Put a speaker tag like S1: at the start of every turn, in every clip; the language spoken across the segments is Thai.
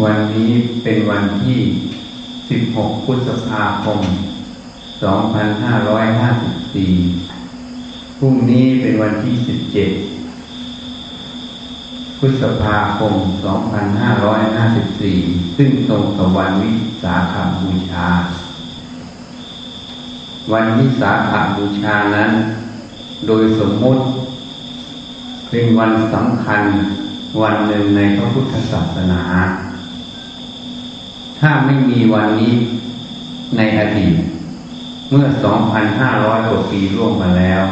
S1: วันนี้เป็นวันที่ 16 พฤษภาคม 2554 พรุ่งนี้เป็นวันที่ 17 พฤษภาคม 2554 ซึ่งตรงกับวันวิสาขบูชา วันวิสาขบูชานั้น โดยสมมติ เป็นวันสำคัญวันหนึ่งในพระพุทธศาสนา ถ้าไม่มีวันนี้ในอดีต เมื่อ 2,500 กว่าปีล่วงมาแล้ว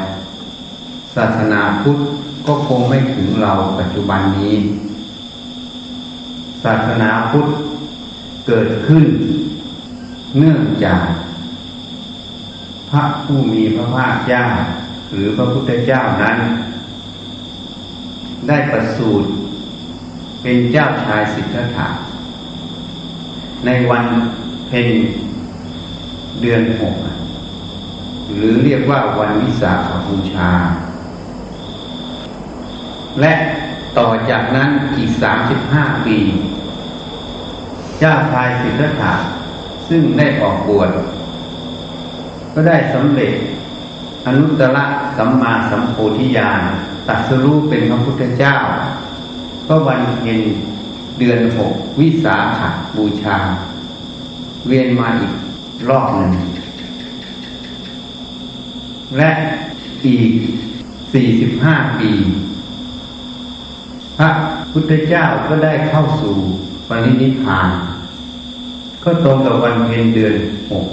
S1: ศาสนาพุทธก็คงไม่ถึงเราปัจจุบันนี้ ศาสนาพุทธเกิดขึ้น เนื่องจาก พระผู้มีพระภาคเจ้า หรือพระพุทธเจ้านั้น ได้ประสูติเป็นเจ้าชายสิทธัตถะ ในวันเพ็ญเดือนหกหรือเรียกว่าวันวิสาขบูชา และต่อจากนั้นอีกสามสิบห้าปี เจ้าชายสิทธัตถะซึ่งได้ออกบวชก็ได้สำเร็จอนุตตรสัมมาสัมโพธิญาณตัดสรู้เป็นพระพุทธเจ้า ก็วันเพ็ญ เดือนหกวิสาขบูชา เวียนมาอีกรอบหนึ่ง และอีกสี่สิบห้าปี พระพุทธเจ้าก็ได้เข้าสู่ปรินิพพาน ก็ตรงกับวันเพ็ญเดือนหก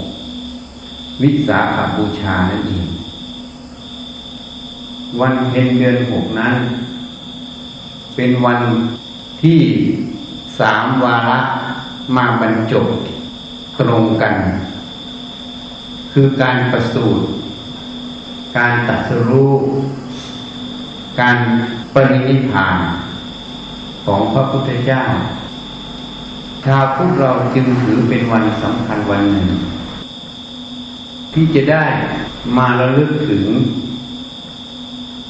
S1: วิสาขบูชานั่นเอง วันเพ็ญเดือนหกนั้น เป็นวันที่ สามวาระมาบรรจบตรงกัน คือการประสูติการตัดสรู้การปรินิพพานของพระพุทธเจ้าชาวพุทธเราจึงถือเป็นวันสำคัญวันหนึ่ง ที่จะได้มาระลึกถึง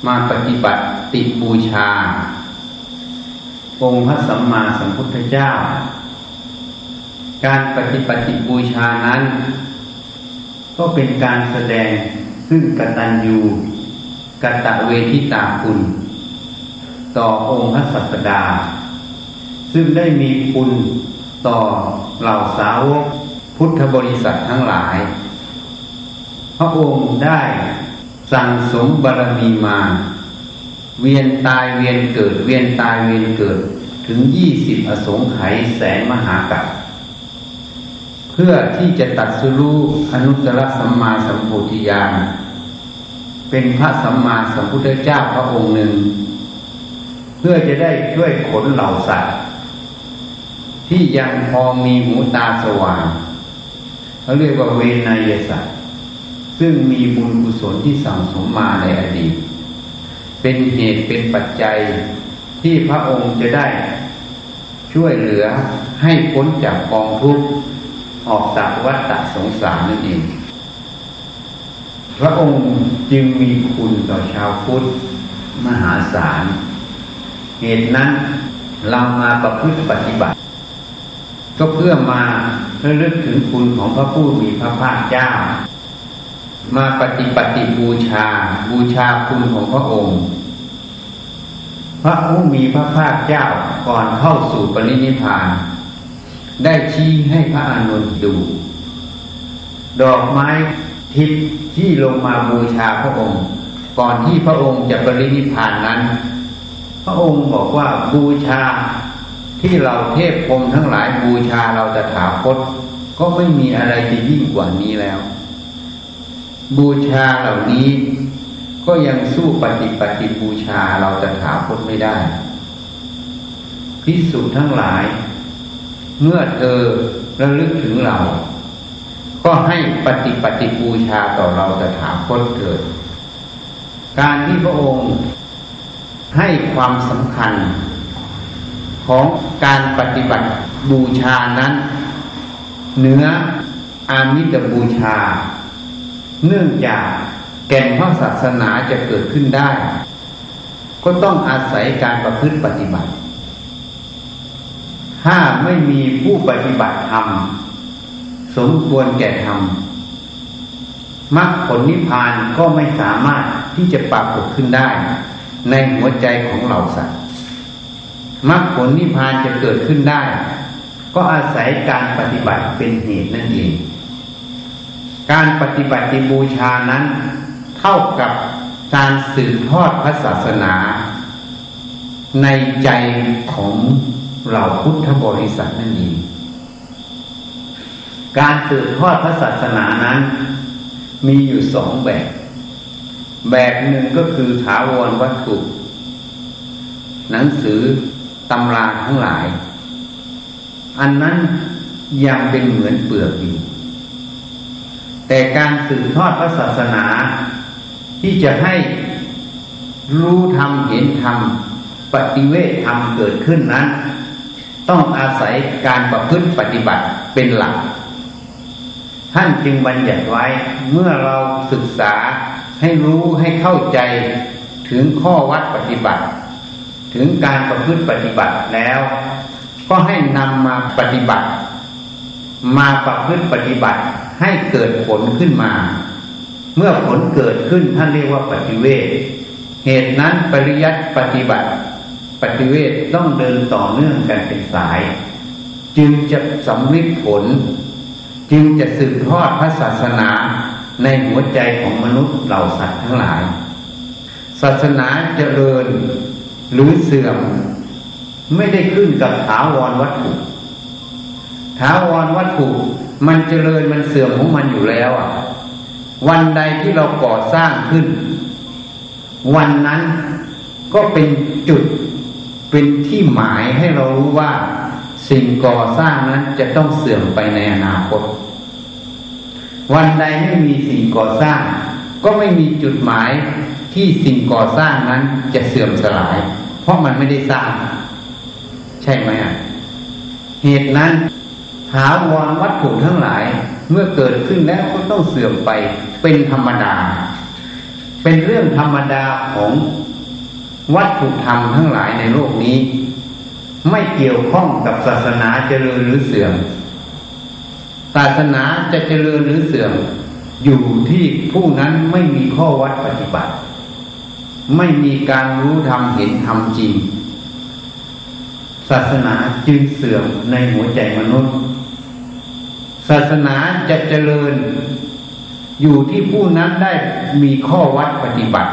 S1: มาปฏิบัติติบูชา องค์พระสัมมาสัมพุทธเจ้า การปฏิปฏิบูชานั้น ก็เป็นการแสดงซึ่งกตัญญูกตะเวทิตาคุณ ต่อองค์พระสัสดา ซึ่งได้มีคุณต่อเหล่าสาวกพุทธบริษัททั้งหลาย พระองค์ได้สั่งสมบารมีมา เวียนตายเวียนเกิด เวียนตายเวียนเกิด ถึงยี่สิบอสงไขยแสนมหากัปเพื่อที่จะตัดสรู้อนุตตรสัมมาสัมโพธิญาณเป็นพระสัมมาสัมพุทธเจ้าพระองค์หนึ่ง เพื่อจะได้ช่วยขนเหล่าสัตว์ ที่ยังพอมีหูตาสว่างเขาเรียกว่าเวนยสัตว์ซึ่งมีบุญกุศลที่สั่งสมมาในอดีต เป็นเหตุเป็นปัจจัยที่พระองค์จะได้ช่วยเหลือให้พ้นจากกองทุกข์ออกจากวัฏฏะสงสารนั่นเอง พระองค์จึงมีคุณต่อชาวพุทธมหาศาล เหตุนั้นเรามาประพฤติปฏิบัติ ก็เพื่อมาเพื่อลึกถึงคุณของพระผู้มีพระภาคเจ้า มาปฏิปฏิบูชา บูชาคุณของพระองค์ พระผู้มีพระภาคเจ้าก่อนเข้าสู่ปรินิพพาน ได้ชี้ให้พระอานนท์ดู ดอกไม้ทิพย์ที่ลงมาบูชาพระองค์ ก่อนที่พระองค์จะปรินิพพานนั้น พระองค์บอกว่าบูชาที่เราเทพพรมทั้งหลายบูชาเราจะถาคตก็ไม่มีอะไรจะยิ่งกว่านี้แล้ว บูชาเหล่านี้ ก็ยังสู้ปฏิปฏิบูชาเราจะถาคตไม่ได้พิสุทั้งหลาย เมื่อเธอระลึกถึงเรา ก็ให้ปฏิปฏิบูชาต่อเราจะถาคตเถิด การที่พระองค์ให้ความสำคัญของการปฏิบัติบูชานั้น เหนืออามิตบูชา เนื่องจากแก่นพระศาสนาจะเกิดขึ้นได้ ก็ต้องอาศัยการประพฤติปฏิบัติ ถ้าไม่มีผู้ปฏิบัติธรรมสมควรแก่ธรรมมรรคผลนิพพานก็ไม่สามารถที่จะปรากฏขึ้นได้ ในหัวใจของเราสัตว์มรรคผลนิพพานจะเกิดขึ้นได้ ก็อาศัยการปฏิบัติเป็นเหตุนั่นเอง การปฏิบัติบูชานั้น เท่ากับการสืบทอดพระศาสนา ในใจของเหล่าพุทธบริษัทนั่นเองการสืบทอดพระศาสนานั้น มีอยู่สองแบบ แบบหนึ่งก็คือถาวรวัตถุ หนังสือตำราทั้งหลาย อันนั้นยังเป็นเหมือนเปลือกอยู่ แต่การสืบทอดพระศาสนาที่จะให้รู้ธรรมเห็นธรรมปฏิเวทธรรมเกิดขึ้นนั้น ต้องอาศัยการประพฤติปฏิบัติเป็นหลัก ท่านจึงบัญญัติไว้เมื่อเราศึกษาให้รู้ให้เข้าใจถึงข้อวัดปฏิบัติ ถึงการประพฤติปฏิบัติแล้ว ก็ให้นำมาปฏิบัติ มาประพฤติปฏิบัติ ให้เกิดผลขึ้นมา เมื่อผลเกิดขึ้นท่านเรียกว่าปฏิเวทเหตุนั้นปริยัติปฏิบัติ ปฏิเวทต้องเดินต่อเนื่องกันเป็นสาย จึงจะสำลิดผล จึงจะสืบทอดพระศาสนาในหัวใจของมนุษย์เหล่าสัตว์ทั้งหลาย ศาสนาเจริญหรือเสื่อมไม่ได้ขึ้นกับถาวรวัตถุถาวรวัตถุ มันเจริญมันเสื่อมของมันอยู่แล้วอะ วันใดที่เราก่อสร้างขึ้น วันนั้นก็เป็นจุดเป็นที่หมายให้เรารู้ว่า สิ่งก่อสร้างนั้นจะต้องเสื่อมไปในอนาคต วันใดไม่มีสิ่งก่อสร้าง ก็ไม่มีจุดหมายที่สิ่งก่อสร้างนั้นจะเสื่อมสลาย เพราะมันไม่ได้สร้าง ใช่ไหมอะเหตุนั้น หาวรวัตถุทั้งหลาย เมื่อเกิดขึ้นแล้วก็ต้องเสื่อมไป เป็นธรรมดา เป็นเรื่องธรรมดาของวัตถุธรรมทั้งหลายในโลกนี้ ไม่เกี่ยวข้องกับศาสนาเจริญหรือเสื่อม ศาสนาจะเจริญหรือเสื่อม อยู่ที่ผู้นั้นไม่มีข้อวัดปฏิบัติ ไม่มีการรู้ธรรมเห็นธรรมจริงศาสนาจึงเสื่อมในหัวใจมนุษย์ ศาสนาจะเจริญ อยู่ที่ผู้นั้นได้มีข้อวัดปฏิบัติ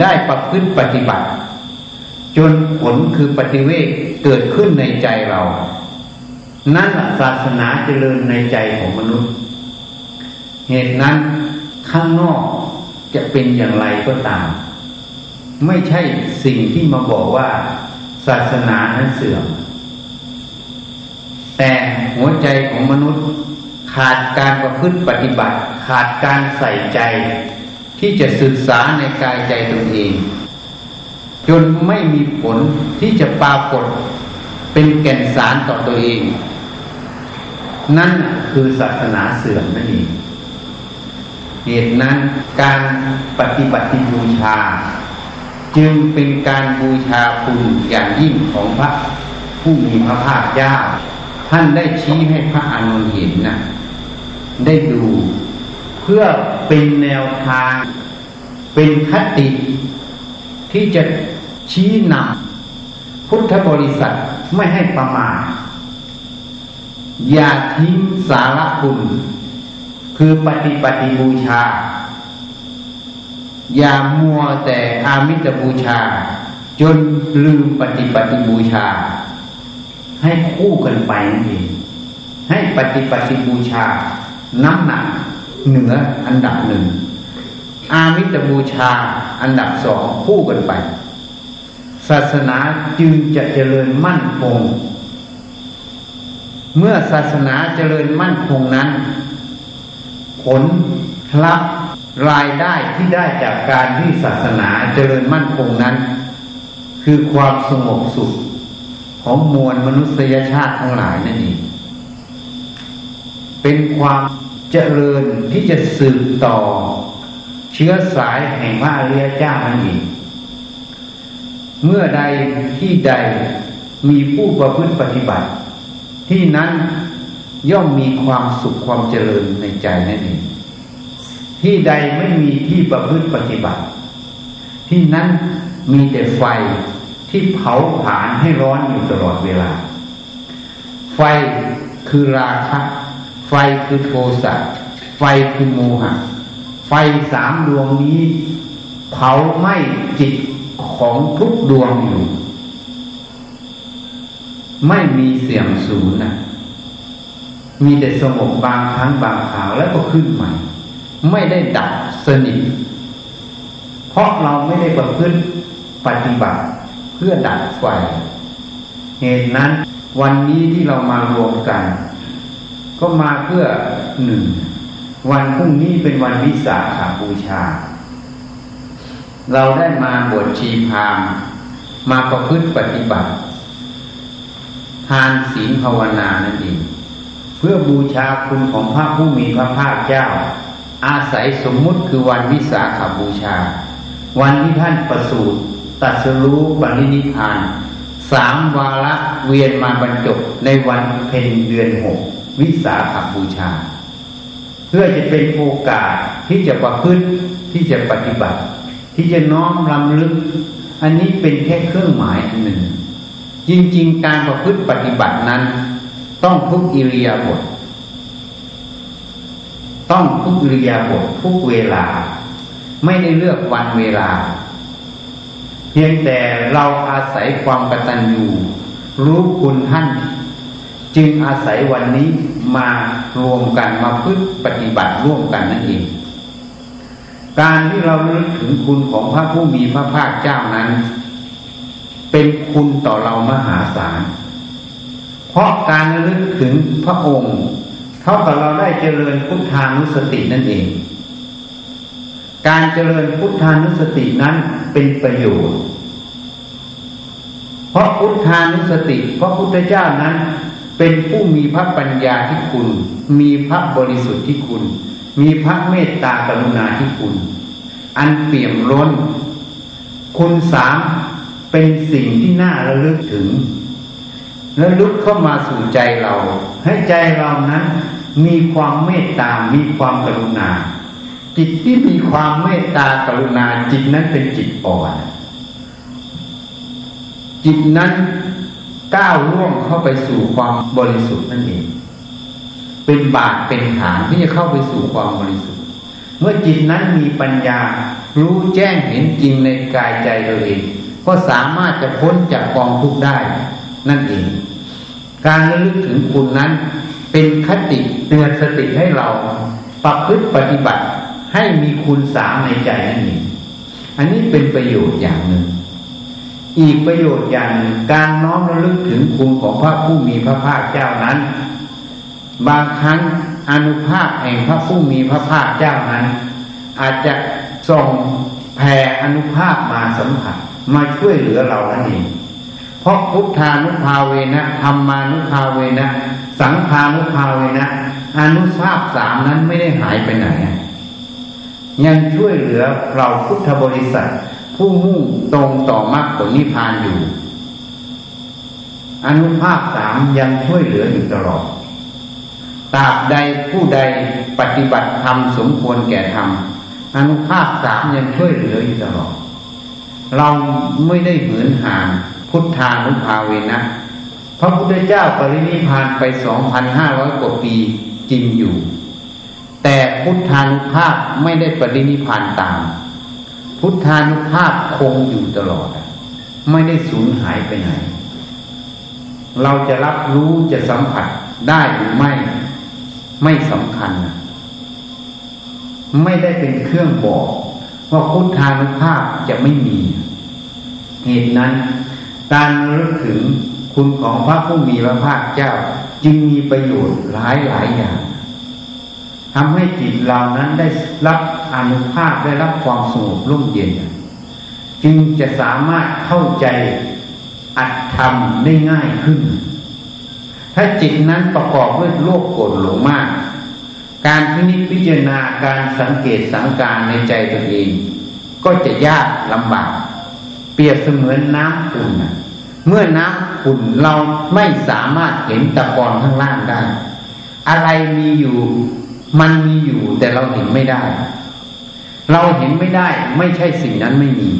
S1: ได้ประพฤติปฏิบัติ จนผลคือปฏิเวทเกิดขึ้นในใจเรา นั่นศาสนาเจริญในใจของมนุษย์ เหตุนั้นข้างนอกจะเป็นอย่างไรก็ตาม ไม่ใช่สิ่งที่มาบอกว่า ศาสนานั้นเสื่อม แต่หัวใจของมนุษย์ ขาดการประพฤติปฏิบัติ ขาดการใส่ใจ ที่จะศึกษาในกายใจตนเอง จนไม่มีผลที่จะปรากฏเป็นแก่นสารต่อตัวเอง นั่นคือศาสนาเสื่อมนั่นเองเหตุนั้นการปฏิบัติบูชา จึงเป็นการบูชาคุณอย่างยิ่งของพระผู้มีพระภาคเจ้า ท่านได้ชี้ให้พระอนุนเห็นนะได้ดูเพื่อเป็นแนวทาง เป็นคติที่จะชี้นำพุทธบริษัทไม่ให้ประมาทอย่าทิ้งสาระคุณ คือปฏิปฏิบูชา อย่ามัวแต่อามิตรบูชา จนลืมปฏิปฏิบูชา ให้คู่กันไปนั่นเองให้ปฏิปฏิบูชา น้ำหนักเหนืออันดับหนึ่ง อามิตบูชาอันดับสองคู่กันไป ศาสนาจึงจะเจริญมั่นคง เมื่อศาสนาเจริญมั่นคงนั้น ผลลัพธ์รายได้ที่ได้จากการที่ศาสนาเจริญมั่นคงนั้น คือความสงบสุข ของมวลมนุษยชาติทั้งหลายนั่นเองเป็นความเจริญที่จะสืบต่อ เชื้อสายแห่งพระอริยเจ้านั่นเองเมื่อใดที่ใดมีผู้ประพฤติปฏิบัติ ที่นั้นย่อมมีความสุขความเจริญในใจนั่นเองที่ใดไม่มีที่ประพฤติปฏิบัติ ที่นั้นมีแต่ไฟ ที่เผาผลาญให้ร้อนอยู่ตลอดเวลา ไฟคือราคะ ไฟคือโทสะ ไฟคือโมหะ ไฟสามดวงนี้ เผาไหม้จิตของทุกดวงอยู่ ไม่มีเสียงสูญนะมีแต่สงบบางครั้งบางคราวแล้วก็ขึ้นใหม่ ไม่ได้ดับสนิทเพราะเราไม่ได้ประพฤติปฏิบัติ พื่อดับไฟเหตุนั้นวันนี้ที่เรามารวมกัน ก็มาเพื่อหนึ่ง วันพรุ่งนี้เป็นวันวิสาขาบูชา เราได้มาบวชชีพามมาประพฤติปฏิบัติทานศีลภาวนานั่นเองเพื่อบูชาคุณของพระผู้มีพระภาคเจ้า อาศัยสมมุติคือวันวิสาขาบูชา วันที่ท่านประสูติ ตัดสรู้ปรินิพานสามวาระเวียนมาบรรจบในวันเพ็ญเดือนหกวิสาขบูชา เพื่อจะเป็นโอกาสที่จะประพฤติที่จะปฏิบัติ ที่จะน้อมรำลึก อันนี้เป็นแค่เครื่องหมายอันหนึ่ง จริงๆ การประพฤติปฏิบัตินั้น ต้องทุกอิริยาบถต้องทุกอิริยาบถทุกเวลา ไม่ได้เลือกวันเวลา เพียงแต่เราอาศัยความกตัญญูรู้คุณท่าน จึงอาศัยวันนี้มารวมกันมาพึ่งปฏิบัติร่วมกันนั่นเอง การที่เราลึกถึงคุณของพระผู้มีพระภาคเจ้านั้น เป็นคุณต่อเรามหาศาลเพราะการลึกถึงพระองค์ เท่ากับเราได้เจริญพุทธานุสตินั่นเอง การเจริญพุทธานุสตินั้นเป็นประโยชน์ เพราะพุทธานุสติเพราะพุทธเจ้านั้น เป็นผู้มีพระปัญญาที่คุณ มีพระบริสุทธิ์ที่คุณ มีพระเมตตากรุณาที่คุณ อันเปี่ยมล้น คุณสามเป็นสิ่งที่น่าระลึกถึงและลึกเข้ามาสู่ใจเรา ให้ใจเรานั้น มีความเมตตา มีความกรุณา จิตที่มีความเมตตากรุณาจิตนั้นเป็นจิตอ่อน จิตนั้นก้าวล่วงเข้าไปสู่ความบริสุทธิ์นั่นเอง เป็นบาตเป็นฐานที่จะเข้าไปสู่ความบริสุทธิ์ เมื่อจิตนั้นมีปัญญารู้แจ้งเห็นจริงในกายใจตัวเอง ก็สามารถจะพ้นจากกองทุกข์ได้ นั่นเอง การระลึกถึงคุณนั้นเป็นคติเตือนสติให้เราประพฤติปฏิบัติ ให้มีคุณสามในใจนั่นเองอันนี้เป็นประโยชน์อย่างหนึ่ง อีกประโยชน์อย่างหนึ่งการน้อมระลึกถึงคุณของพระผู้มีพระภาคเจ้านั้น บางครั้งอนุภาพแห่งพระผู้มีพระภาคเจ้านั้น อาจจะส่งแผ่อนุภาพมาสัมผัสมาช่วยเหลือเรานั่นเองเพราะพุทธานุภาเวนะธรรมานุภาเวนะ สังฆานุภาเวนะอนุภาพสามนั้นไม่ได้หายไปไหน ยังช่วยเหลือเราพุทธบริษัท ผู้มุ่งตรงต่อมรรคผลนิพพานอยู่ อนุภาพสามยังช่วยเหลืออยู่ตลอดตราบใดผู้ใดปฏิบัติธรรมสมควรแก่ธรรมอนุภาพสามยังช่วยเหลืออยู่ตลอด เราไม่ได้เหมือนห่างพุทธานุภาเวนะ พระพุทธเจ้าปรินิพานไปสองพันห้าร้อยกว่าปีจริงอยู่ แต่พุทธานุภาพไม่ได้ปรินิพานตาม พุทธานุภาพคงอยู่ตลอด ไม่ได้สูญหายไปไหน เราจะรับรู้จะสัมผัสได้หรือไม่ ไม่สำคัญ ไม่ได้เป็นเครื่องบอก ว่าพุทธานุภาพจะไม่มี เหตุนั้น การรึกถึงคุณของพระผู้มีพระภาคเจ้าจึงมีประโยชน์หลายหลายอย่าง ทำให้จิตเรานั้นได้รับอนุภาพได้รับความสงบร่มเย็น จึงจะสามารถเข้าใจอัตธรรมได้ง่ายขึ้น ถ้าจิตนั้นประกอบด้วยโลภโกรธหลงมาก การพินิจพิจารณาการสังเกตสังการในใจตัวเอง ก็จะยากลำบาก เปรียบเสมือนน้ำอุ่นเมื่อน้ำขุ่นเราไม่สามารถเห็นตะกอนข้างล่างได้ อะไรมีอยู่ มันมีอยู่แต่เราเห็นไม่ได้ เราเห็นไม่ได้ ไม่ใช่สิ่งนั้นไม่มี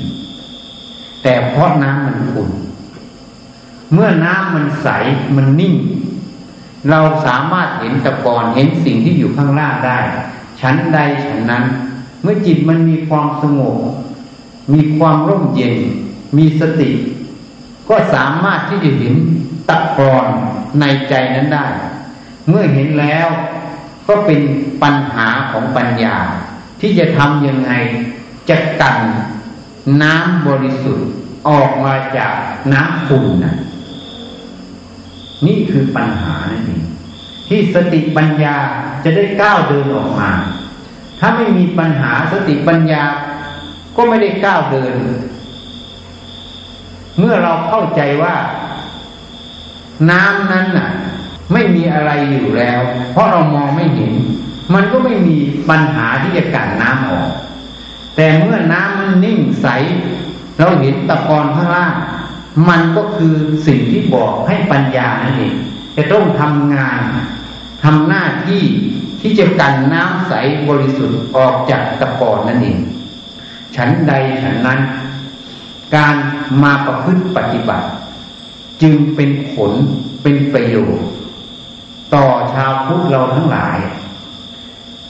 S1: แต่เพราะน้ำมันขุ่นเมื่อน้ำมันใสมันนิ่ง เราสามารถเห็นตะกอนเห็นสิ่งที่อยู่ข้างล่างได้ ชั้นใดชั้นนั้น เมื่อจิตมันมีความสงบมีความร่มเย็น มีสติ ก็สามารถที่จะเห็นตะกอนในใจนั้นได้ เมื่อเห็นแล้ว ก็เป็นปัญหาของปัญญา ที่จะทำยังไงจะกันน้ำบริสุทธิ์ออกมาจากน้ำขุ่นนะนี่คือปัญหานั่นเองที่สติปัญญาจะได้ก้าวเดินออกมา ถ้าไม่มีปัญหาสติปัญญาก็ไม่ได้ก้าวเดิน เมื่อเราเข้าใจว่า น้ำนั้นน่ะ ไม่มีอะไรอยู่แล้ว เพราะเรามองไม่เห็น มันก็ไม่มีปัญหาที่จะกันน้ำออก แต่เมื่อน้ำมันนิ่งใส เราเห็นตะกอนข้างล่างมันก็คือสิ่งที่บอกให้ปัญญานั่นเองจะต้องทำงานทำหน้าที่ที่จะกันน้ำใสบริสุทธิ์ออกจากตะกอนนั่นเองฉันใดฉันนั้น การมาประพฤติปฏิบัติ จึงเป็นผลเป็นประโยชน์ ต่อชาวพุทธเราทั้งหลาย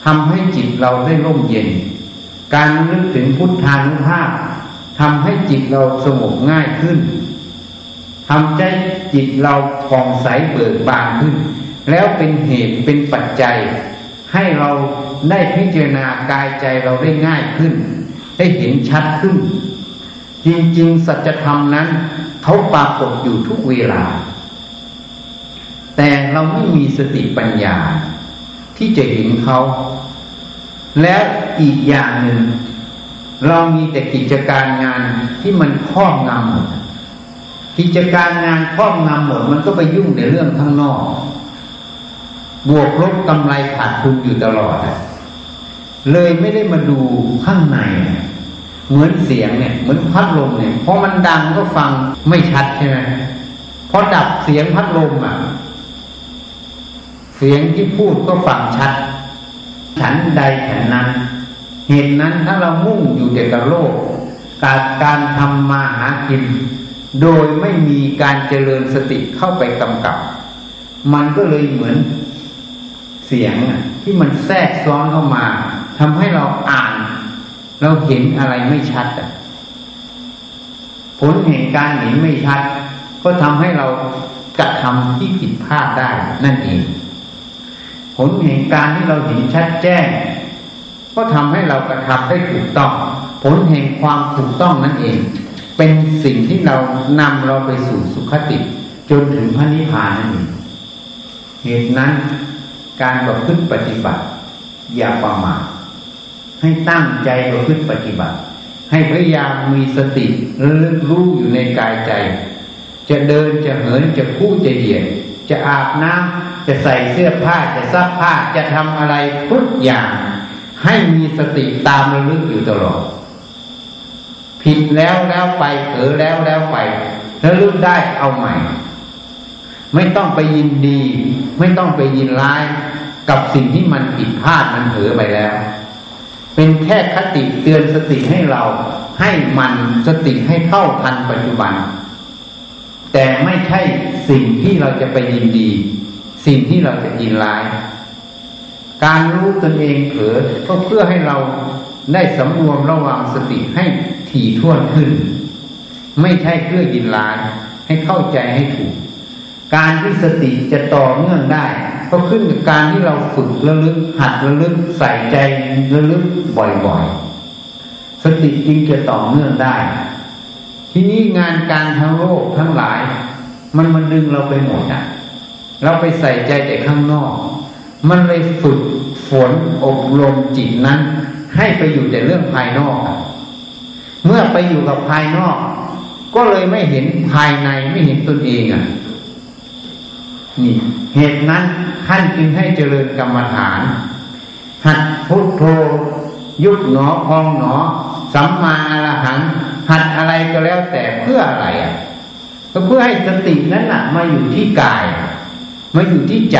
S1: ทำให้จิตเราได้ร่มเย็น การนึกถึงพุทธานุภาพทำให้จิตเราสงบง่ายขึ้นทำใจจิตเราผ่องใสเบิกบานขึ้น แล้วเป็นเหตุเป็นปัจจัย ให้เราได้พิจารณากายใจเราได้ง่ายขึ้น ได้เห็นชัดขึ้น จริงๆ สัจธรรมนั้น เขาปรากฏอยู่ทุกเวลา เราไม่มีสติปัญญา ที่จะเห็นเขา และอีกอย่างหนึ่ง เรามีแต่กิจการงานที่มันครอบงำหมดกิจการงานครอบงำหมดมันก็ไปยุ่งในเรื่องข้างนอก บวกลบกำไรขาดทุนอยู่ตลอดเลยไม่ได้มาดูข้างใน เหมือนเสียงเนี่ย เหมือนพัดลมเนี่ย เพอมันดังก็ฟังไม่ชัดใช่ไหมพอดับเสียงพัดลมอะ เสียงที่พูดก็ฟังชัด ฉันใดฉันนั้น เหตุนั้นถ้าเรามุ่งอยู่แต่กับโลกการการทำมาหากิน โดยไม่มีการเจริญสติเข้าไปกำกับ มันก็เลยเหมือนเสียงที่มันแทรกซ้อนเข้ามาทำให้เราอ่าน เราเห็นอะไรไม่ชัดผลแห่งการเห็นไม่ชัด ก็ทำให้เรากระทำที่ผิดพลาดได้นั่นเอง ผลแห่งการที่เราเห็นชัดแจ้ง ก็ทำให้เรากระทำได้ถูกต้อง ผลแห่งความถูกต้องนั่นเอง เป็นสิ่งที่เรานำเราไปสู่สุขติ จนถึงพระนิพพานนั่นเองเหตุนั้นการประพฤติปฏิบัติ อย่าประมาทให้ตั้งใจประพฤติปฏิบัติ ให้พยายามมีสติระลึกรู้อยู่ในกายใจ จะเดินจะเหินจะคู่จะเหยียดจะอาบน้ำ จะใส่เสื้อผ้าจะซักผ้าจะทำอะไรทุกอย่าง ให้มีสติตามระลึกอยู่ตลอด ผิดแล้วแล้วไปเผลอแล้วแล้วไปแล้วลึกได้เอาใหม่ ไม่ต้องไปยินดี ไม่ต้องไปยินร้ายกับสิ่งที่มันผิดพลาดมันเผลอไปแล้ว เป็นแค่คติเตือนสติให้เรา ให้มันสติให้เข้าทันปัจจุบัน แต่ไม่ใช่สิ่งที่เราจะไปยินดี สิ่งที่เราจะยินร้าย การรู้ตนเองเผลอก็เพื่อให้เราได้สำรวมระวังสติให้ถี่ถ้วนขึ้น ไม่ใช่เพื่อยินลานให้เข้าใจให้ถูก การที่สติจะต่อเนื่องได้ ก็ขึ้นกับการที่เราฝึกระลึก หัดระลึกใส่ใจระลึกบ่อยๆ สติจึงจะต่อเนื่องได้ ทีนี้งานการทั้งโลกทั้งหลาย มันมันดึงเราไปหมดอะ เราไปใส่ใจแต่ข้างนอก มันเลยฝึกฝนอบรมจิตนั้น ให้ไปอยู่แต่เรื่องภายนอก เมื่อไปอยู่กับภายนอก ก็เลยไม่เห็นภายในไม่เห็นตนเองอะนี่เหตุนั้นท่านจึงให้เจริญกรรมฐาน หัดพุทโธ ยุบหนอพองหนอ สัมมาอรหัง หัดอะไรก็แล้วแต่เพื่ออะไรอะก็เพื่อให้สตินั้นน่ะ มาอยู่ที่กาย มาอยู่ที่ใจ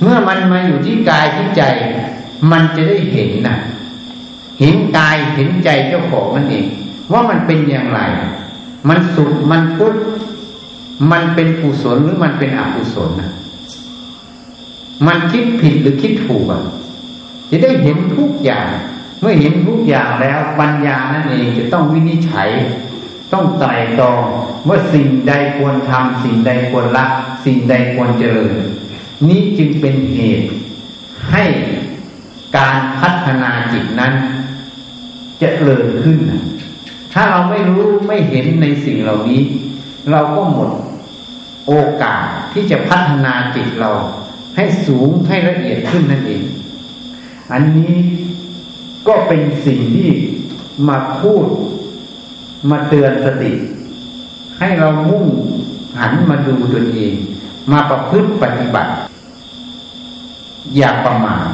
S1: เมื่อมันมาอยู่ที่กายที่ใจ มันจะได้เห็นนะเห็นกายเห็นใจเจ้าของนั่นเอง ว่ามันเป็นอย่างไร มันสุขมันทุกข์มันเป็นกุศลหรือมันเป็นอกุศลนะมันคิดผิดหรือคิดถูกอะจะได้เห็นทุกอย่าง เมื่อเห็นทุกอย่างแล้วปัญญานั่นเองจะต้องวินิจฉัย ต้องไตรตรองว่าสิ่งใดควรทำสิ่งใดควรละ สิ่งใดควรเจริญ นี้จึงเป็นเหตุให้การพัฒนาจิตนั้นจะเจริญขึ้น ถ้าเราไม่รู้ไม่เห็นในสิ่งเหล่านี้ เราก็หมดโอกาสที่จะพัฒนาจิตเรา ให้สูงให้ละเอียดขึ้นนั่นเอง อันนี้ก็เป็นสิ่งที่มาพูดมาเตือนสติ ให้เรามุ่งหันมาดูตนเอง มาประพฤติปฏิบัติ อย่าประมาท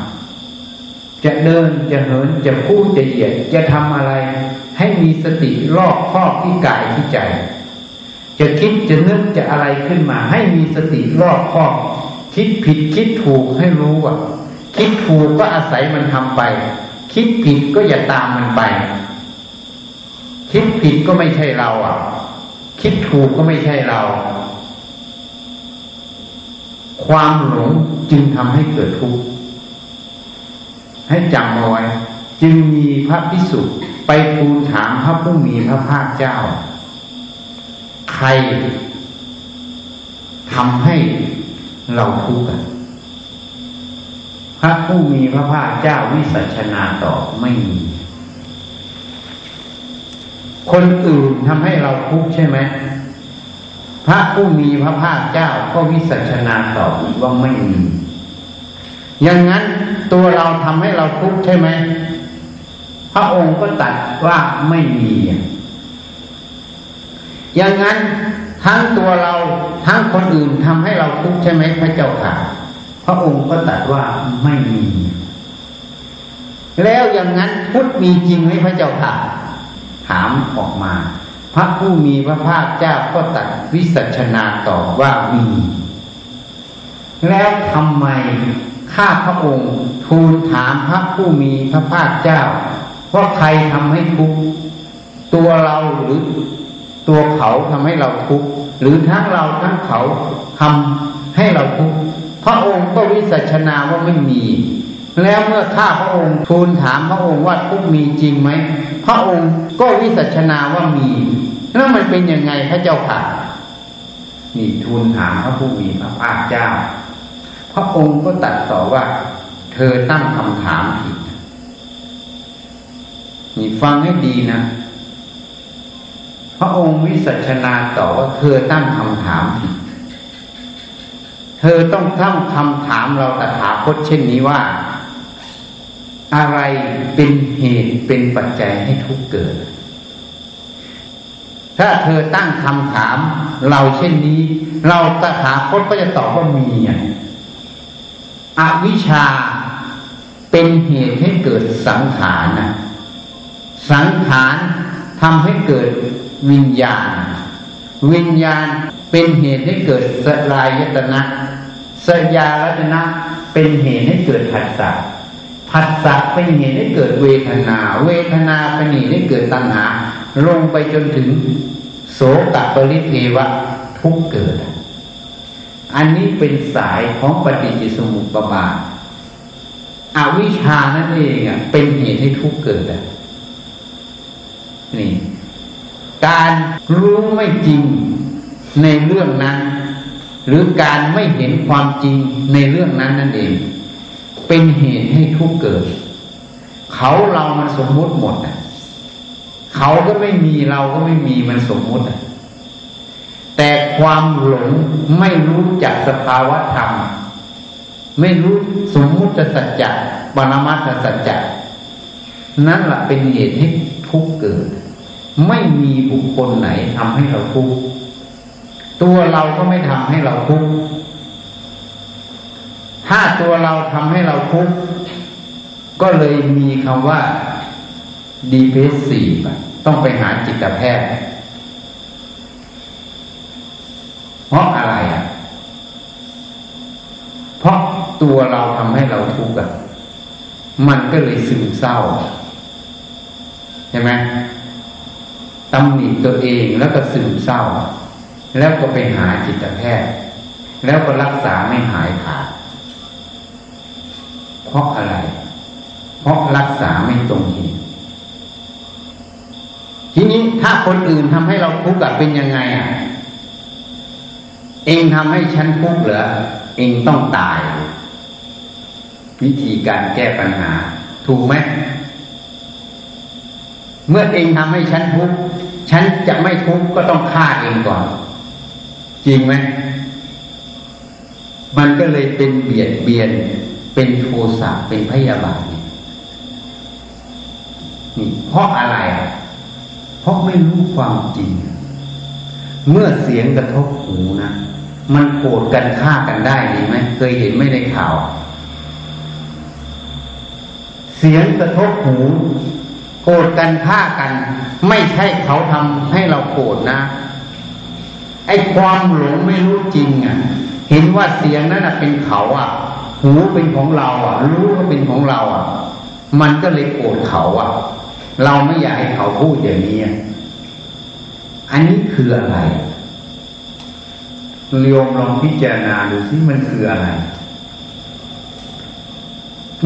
S1: จะเดินจะเหินจะพูดจะเหยียดจะทำอะไร ให้มีสติรอบครอบที่กายที่ใจ จะคิดจะนึกจะอะไรขึ้นมา ให้มีสติรอบครอบ คิดผิดคิดถูกให้รู้ว่าคิดถูกก็อาศัยมันทำไป คิดผิดก็อย่าตามมันไป คิดผิดก็ไม่ใช่เราอะ คิดถูกก็ไม่ใช่เรา ความหลงจึงทำให้เกิดทุกข์ให้จำเอาไว้จึงมีพระพิสุไปทูลถามพระผู้มีพระภาคเจ้า ใครทำให้เราทุกข์กันพระผู้มีพระภาคเจ้าวิสัชนาตอบไม่มี คนอื่นทำให้เราทุกข์ใช่ไหม พระผู้มีพระภาคเจ้าก็วิสัชนาตอบอีกว่าไม่มี อย่างนั้นตัวเราทำให้เราทุกข์ใช่ไหม พระองค์ก็ตัดว่าไม่มี อย่างนั้นทั้งตัวเราทั้งคนอื่นทำให้เราทุกข์ใช่ไหมพระเจ้าค่ะ พระองค์ก็ตัดว่าไม่มี แล้วอย่างนั้นพุทธมีจริงไหมพระเจ้าค่ะ ถามออกมา พระผู้มีพระภาคเจ้าก็ตัดวิสัชนาตอบว่ามี แล้วทำไมข้าพระองค์ทูลถามพระผู้มีพระภาคเจ้าว่าใครทำให้ทุกข์ตัวเราหรือตัวเขาทำให้เราทุกข์หรือทั้งเราทั้งเขาทำให้เราทุกข์พระองค์ก็วิสัชนาว่าไม่มี แล้วเมื่อข้าพระองค์ทูลถามพระองค์ว่าทุกมีจริงไหมพระองค์ก็วิสัชนาว่ามีแล้วมันเป็นยังไงพระเจ้าค่ะนี่ทูลถามพระผู้มีพระภาคเจ้า พระองค์ก็ตัดต่อว่า เธอตั้งคำถามผิดนี่ฟังให้ดีนะพระองค์วิสัชนาต่อว่าเธอตั้งคำถามผิด เธอต้องตั้งคำถามเราตถาคตเช่นนี้ว่า อะไรเป็นเหตุเป็นปัจจัยให้ทุกเกิด ถ้าเธอตั้งคำถาม เราเช่นนี้ เราตถาคตก็จะตอบว่ามีอวิชชาเป็นเหตุให้เกิดสังขารนะสังขารทำให้เกิดวิญญาณ วิญญาณเป็นเหตุให้เกิดสลายยตนะสยารตนะเป็นเหตุให้เกิดผัสสะ ผัสสะเป็นเหตุให้เกิดเวทนา เวทนาเป็นเหตุให้เกิดตัณหา ลงไปจนถึงโสกปริเทวะทุกเกิด อันนี้เป็นสายของปฏิจจสมุปบาทอวิชานั่นเองอะเป็นเหตุให้ทุกเกิดอะนี่ การรู้ไม่จริงในเรื่องนั้น หรือการไม่เห็นความจริงในเรื่องนั้นนั่นเอง เป็นเหตุให้ทุกเกิด เขาเรามันสมมุติหมดอะ เขาก็ไม่มีเราก็ไม่มีมันสมมุติอะ แต่ความหลงไม่รู้จักสภาวะธรรม ไม่รู้สมมุติสัจจะปรมัตถสัจจะนั่นแหละเป็นเหตุให้ทุกเกิด ไม่มีบุคคลไหนทำให้เราทุกข์ตัวเราก็ไม่ทำให้เราทุกข์ ถ้าตัวเราทำให้เราทุกข์ก็เลยมีคำว่า depressive ต้องไปหาจิตแพทย์ เพราะอะไรอะ เพราะตัวเราทำให้เราทุกข์อะ มันก็เลยซึมเศร้าใช่ไหมตำหนิตัวเองแล้วก็ซึมเศร้า แล้วก็ไปหาจิตแพทย์ แล้วก็รักษาไม่หายขาด เพราะอะไร เพราะรักษาไม่ตรงเหตุทีนี้ถ้าคนอื่นทำให้เราทุกข์เป็นยังไงอะเองทำให้ฉันทุกข์เหรอเองต้องตาย วิธีการแก้ปัญหา ถูกไหมเมื่อเองทำให้ฉันทุกข์ฉันจะไม่ทุกข์ก็ต้องฆ่าเองก่อน จริงไหมมันก็เลยเป็นเบียดเบียน เป็นโทสะเป็นพยาบาทนี่ยเพราะอะไร เพราะไม่รู้ความจริง เมื่อเสียงกระทบหูนะมันโกรธกันฆ่ากันได้ดีไหมเคยเห็นไม่ในข่าว เสียงกระทบหูโกรธกันฆ่ากัน ไม่ใช่เขาทำให้เราโกรธนะไอ้ความหลงไม่รู้จริงอะ เห็นว่าเสียงนั้นเป็นเขาอะ หูเป็นของเราอะ รู้ว่าเป็นของเราอะ มันก็เลยโกรธเขาอะ เราไม่อยากให้เขาพูดอย่างนี้อันนี้คืออะไรเรียมลองพิจารณาดูสิมันคืออะไร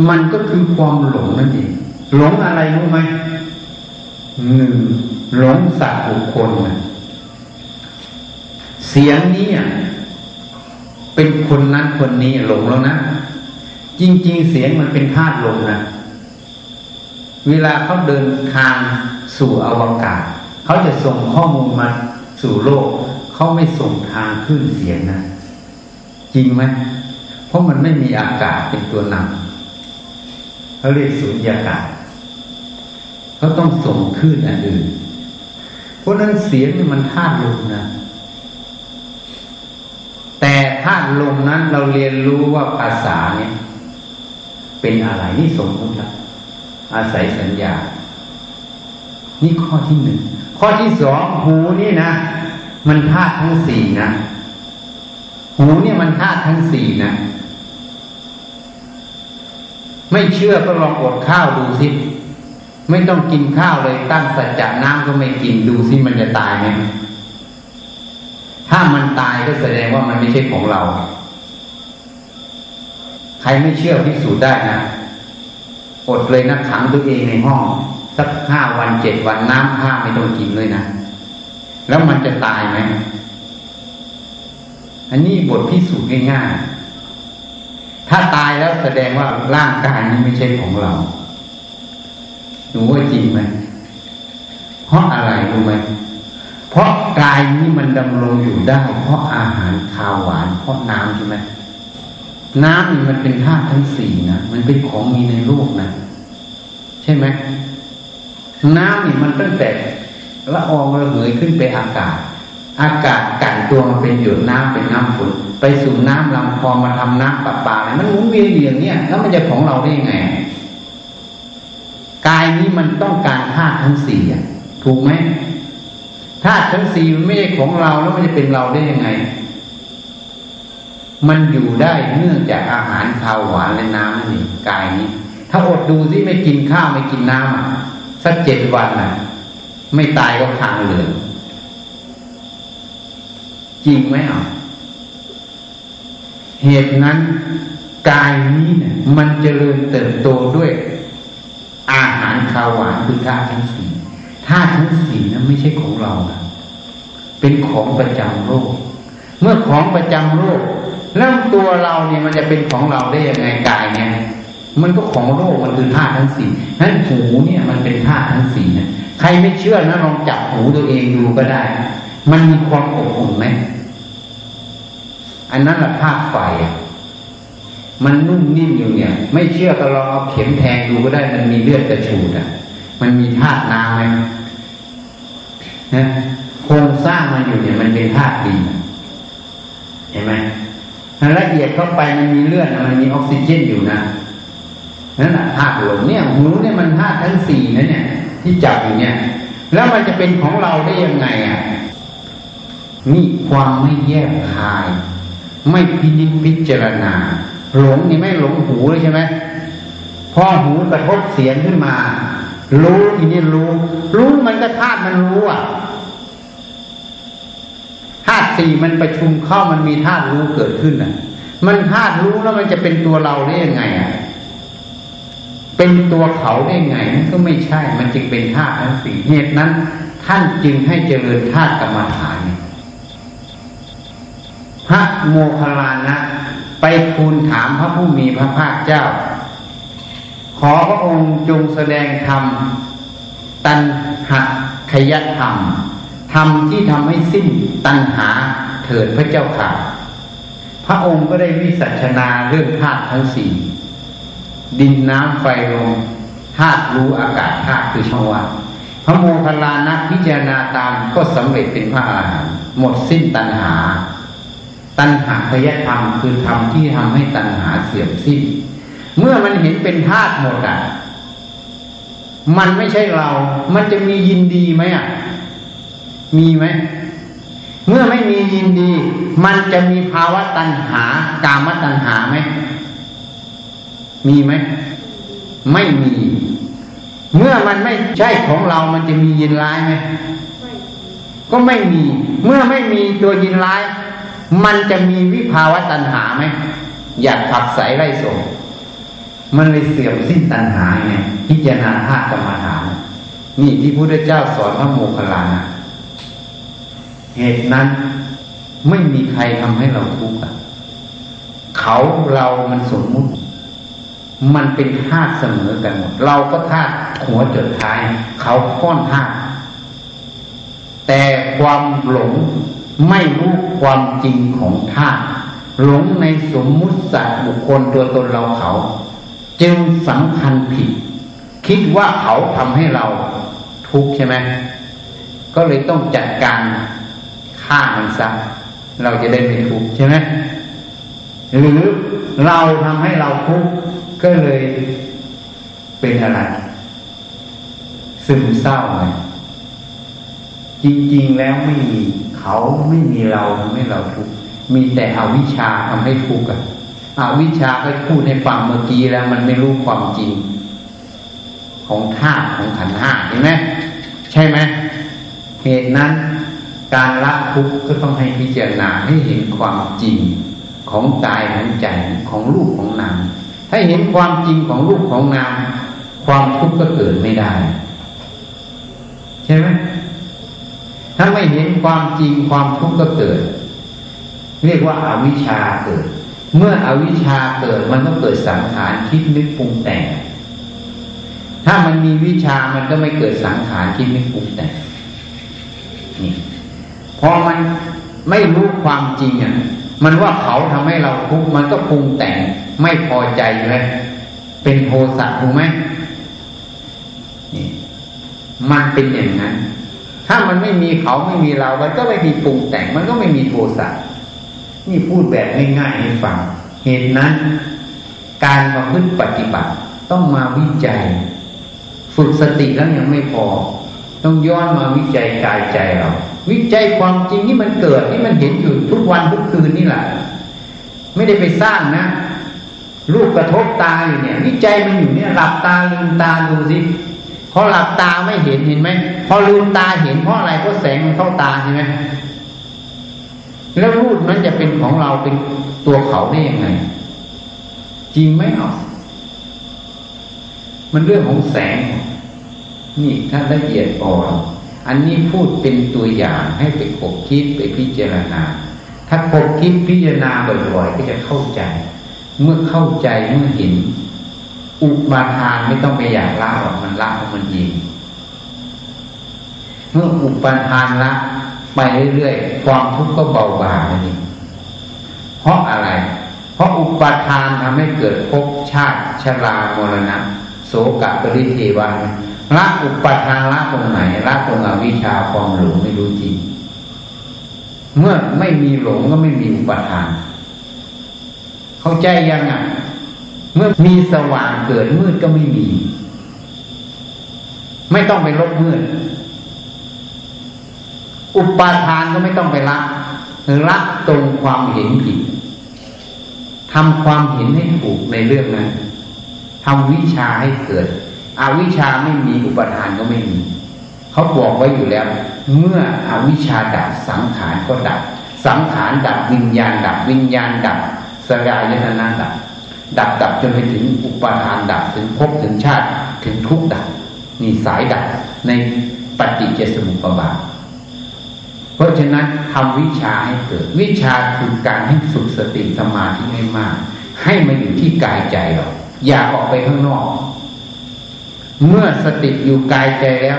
S1: มันก็คือความหลงนั่นเองหลงอะไรรู้ไหมหนึ่งหลงสัตว์บุคคลนะเสียงนี้เป็นคนนั้นคนนี้หลงแล้วนะ จริง ๆ เสียงมันเป็นธาตุลมนะเวลาเขาเดินทางสู่อวกาศเขาจะส่งข้อมูลมาสู่โลกเขาไม่ส่งทางขึ้นเสียงนะจริงไหมเพราะมันไม่มีอากาศเป็นตัวนำเขาเรียกสุญญากาศเขาต้องส่งขึ้นอันอื่น เพราะนั้นเสียงนี่มันธาตุลมนะแต่ธาตุลมนั้นเราเรียนรู้ว่าภาษาเนี่ย เป็นอะไรนี่สมมติละอาศัยสัญญา นี่ข้อที่หนึ่งข้อที่สองหูนี่นะมันธาตุทั้งสี่นะหูเนี่ยมันธาตุทั้งสี่นะ ไม่เชื่อก็ลองอดข้าวดูสิไม่ต้องกินข้าวเลยตั้งสัจจะน้ำก็ไม่กินดูสิมันจะตายไหมถ้ามันตายก็แสดงว่ามันไม่ใช่ของเรา ใครไม่เชื่อพิสูจน์ได้นะอดเลยนะขังตัวเองในห้อง สักห้าวันเจ็ดวันน้ำข้าไม่ต้องกินเลยนะ แล้วมันจะตายไหมอันนี้บทพิสูจน์ง่ายๆ ถ้าตายแล้วแสดงว่าร่างกายนี้ไม่ใช่ของเราหนูว่าจริงไหมเพราะอะไรรู้ไหมเพราะกายนี้มันดำรงอยู่ได้ เพราะอาหารคาวหวาน เพราะน้ำใช่ไหม น้ำนี่มันเป็นธาตุทั้งสี่นะมันเป็นของมีในโลกนะใช่ไหมน้ำนี่มันตั้งแต่ละอองระเหยขึ้นไปอากาศ อากาศกันตัวมาเป็นหยดน้ำเป็นน้ำฝนไปสู่น้ำลำคลองมาทำน้ำประปาอะไรมันหมุนเวียนอย่างเนี้ยแล้วมันจะของเราได้ยังไงกายนี้มันต้องการธาตุทั้งสี่ถูกไหมธาตุทั้งสี่มันไม่ใช่ของเราแล้วมันจะเป็นเราได้ยังไง มันอยู่ได้เนื่องจากอาหารข้าวหวานและน้ำนั่กายนี้ ถ้าอดดูสิไม่กินข้าวไม่กินน้ำสักเจ็ดวันอะ ไม่ตายก็ทางเลืองจริงไหมอะเหตุนั้นกายนี้เนี่ยมันจเจริญเติบโตด้วย อาหารข้าวหวานคือธาตุทั้งสี่ธาตุทั้งสี่นั้นไม่ใช่ของเรานะเป็นของประจำโลก เมื่อของประจำโลก แล้วตัวเราเนี่ยมันจะเป็นของเราได้ยังไงกายเนี่ยมันก็ของโลกมันคือธาตุทั้งสี่นั้นหูเนี่ยมันเป็นธาตุทั้งสี่นะใครไม่เชื่อนะลองจับหูตัวเองดูก็ได้ มันมีความอบอุ่นไหมอันนั้นแหละธาตุไฟมันนุ่มนิ่มอยู่เนี่ย ไม่เชื่อก็ลองเอาเข็มแทงดูก็ได้ มันมีเลือดกระฉูดอะ มันมีธาตุน้ำไหมนะโครงสร้างมันอยู่เนี่ย มันเป็นธาตุดินเห็นไหม ละเอียดเข้าไปมันมีเลือดมันมีออกซิเจนอยู่นะนั่นแหละธาตุลมเนี่ยหูเนี่ยมันธาตุทั้งสี่นะเนี่ย ที่จับอยู่เนี่ย แล้วมันจะเป็นของเราได้ยังไงอะนี่ความไม่แยกคาย ไม่พิจิตพิจารณา หลงนี่ไม่หลงหูเลยใช่ไหมพอหูกระทบเสียงขึ้นมา รู้ทีนี้รู้ รู้มันก็ธาตุมันรู้อะ สี่มันประชุมเข้ามันมีธาตุรู้เกิดขึ้นอะ มันธาตุรู้แล้วมันจะเป็นตัวเราได้ยังไงอะเป็นตัวเขาได้ไงมันก็ไม่ใช่ มันจึงเป็นธาตุทั้งสี่เหตุนั้น ท่านจึงให้เจริญธาตุกรรมฐานพระโมคคัลลานะ ไปทูลถามพระผู้มีพระภาคเจ้า ขอพระองค์จงแสดงธรรม ตันหักขยธรรม ธรรมที่ทำให้สิ้นตัณหาเถิดพระเจ้าค่ะ พระองค์ก็ได้วิสัชนาเรื่องธาตุทั้งสี่ดินน้ำไฟลมธาตุรู้อากาศธาตุคือช่องว่างพระโมคคัลลานะพิจารณาตามก็สำเร็จเป็นพระอรหันต์หมดสิ้นตัณหา ตัณหาพยธรรมคือธรรมที่ทำให้ตัณหาเสื่อมสิ้น เมื่อมันเห็นเป็นธาตุหมดอะมันไม่ใช่เรา มันจะมียินดีไหมอะ มีไหม เมื่อไม่มียินดี มันจะมีภาวะตัณหา กามตัณหาไหม มีไหม ไม่มี เมื่อมันไม่ใช่ของเรา มันจะมียินร้ายไหม ก็ไม่มี เมื่อไม่มีตัวยินร้าย มันจะมีวิภาวะตัณหาไหม อยากผักใสไล่ส่งมันเลยเสื่อมสิ้นตัณหาไงพิจารณาธาตุกรรมฐานนี่ที่พระพุทธเจ้าสอนพระโมคคัลลานะ เหตุนั้นไม่มีใครทำให้เราทุกข์เขาเรามันสมมุติ มันเป็นธาตุเสมอกันหมด เราก็ธาตุหัวจดท้าย เขาค้อนธาตุแต่ความหลงไม่รู้ความจริงของธาตุหลงในสมมุติสัตว์บุคคลตัวตนเราเขา จึงสำคัญผิด คิดว่าเขาทำให้เราทุกข์ใช่ไหมก็เลยต้องจัดการ ฆ่ามันซะเราจะได้ไม่ทุกข์ใช่ไหมหรือเราทำให้เราทุกข์ก็เลยเป็นอะไร ซึมเศร้าไงจริง ๆ แล้วไม่มีเขาไม่มีเราทำให้เราทุกข์มีแต่อวิชชาทำให้ทุกข์อะอวิชชาก็พูดให้ฟังเมื่อกี้แล้ว มันไม่รู้ความจริง ของธาตุของขันห้าเห็นไหมใช่ไหมเหตุนั้น การละทุกข์ก็ต้องให้พิจารณาให้เห็นความจริงของกายของใจของรูปของนามถ้าเห็นความจริงของรูปของนามความทุกข์ก็เกิดไม่ได้ ใช่ไหมถ้าไม่เห็นความจริงความทุกข์ก็เกิด เรียกว่าอาวิชชาเกิด เมื่ออวิชชาเกิดมันก็เกิดสังขารคิดนึกปรุงแต่ง ถ้ามันมีวิชามันก็ไม่เกิดสังขารคิดนึกปรุงแต่งนี่ อมันไม่รู้ความจริงอะมันว่าเขาทำให้เราทุกข์มันก็ปรุงแต่งไม่พอใจเลยเป็นโทสะถูกไหมนี่มันเป็นอย่างนั้น ถ้ามันไม่มีเขาไม่มีเรา มันก็ไม่มีปรุงแต่ง มันก็ไม่มีโทสะนี่พูดแบบง่ายๆให้ฟังเหตุนั้น การมาพึ่งปฏิบัติต้องมาวิจัย ฝึกสติแล้วยังไม่พอ ต้องย้อนมาวิจัยกายใจเรา วิจัยความจริงที่มันเกิดที่มันเห็นอยู่ทุกวันทุกคืนนี่แหละไม่ได้ไปสร้างนะรูปกระทบตาอยู่เนี่ย วิจัยมันอยู่เนี่ยหลับตาลืมตาดูสิพอหลับตาไม่เห็นเห็นไหมพอลืมตาเห็นเพราะอะไรเพราะแสงมันเข้าตาใช่ไหมแล้วรูปนั้นจะเป็นของเราเป็นตัวเขาได้ยังไง จริงไหมเนาะมันเรื่องของแสง นี่ถ้านละเอียดอ่อน อันนี้พูดเป็นตัวอย่างให้ไปคบคิดไปพิจารณา ถ้าคบคิดพิจารณาบ่อยๆก็จะเข้าใจ เมื่อเข้าใจเมื่อเห็น อุปาทานไม่ต้องไปอยากละหรอกมันละของมันเองเมื่ออุปาทานละไปเรื่อยๆความทุกข์ก็เบาบางนี่เพราะอะไร เพราะอุปาทานทำให้เกิดภพชาติชรามรณะโสกปริเทวา ละอุปทานละตรงไหนละตรงอวิชาความหลงไม่รู้จริง เมื่อไม่มีหลงก็ไม่มีอุปทาน เข้าใจยังอะเมื่อมีสว่างเกิดมืดก็ไม่มี ไม่ต้องไปลบมืด อุปาทานก็ไม่ต้องไปละละตรงความเห็นผิดทำความเห็นให้ถูกในเรื่องนั้นทำวิชาให้เกิด อวิชาไม่มีอุปทานก็ไม่มี เขาบอกไว้อยู่แล้ว เมื่ออวิชาดับสังขารก็ดับ สังขารดับวิญญาณ ดับวิญญาณดับสลายยตนาดับ ดับดับจนไปถึงอุปทานดับถึงภพถึงชาติถึงทุกดับนี่สายดับในปฏิจจสมุปบาทเพราะฉะนั้นทำวิชาให้เกิด วิชาคือการให้สุขสติสมาธิให้มาก ให้มาอยู่ที่กายใจเราอย่าออกไปข้างนอก เมื่อสติอยู่กายใจแล้ว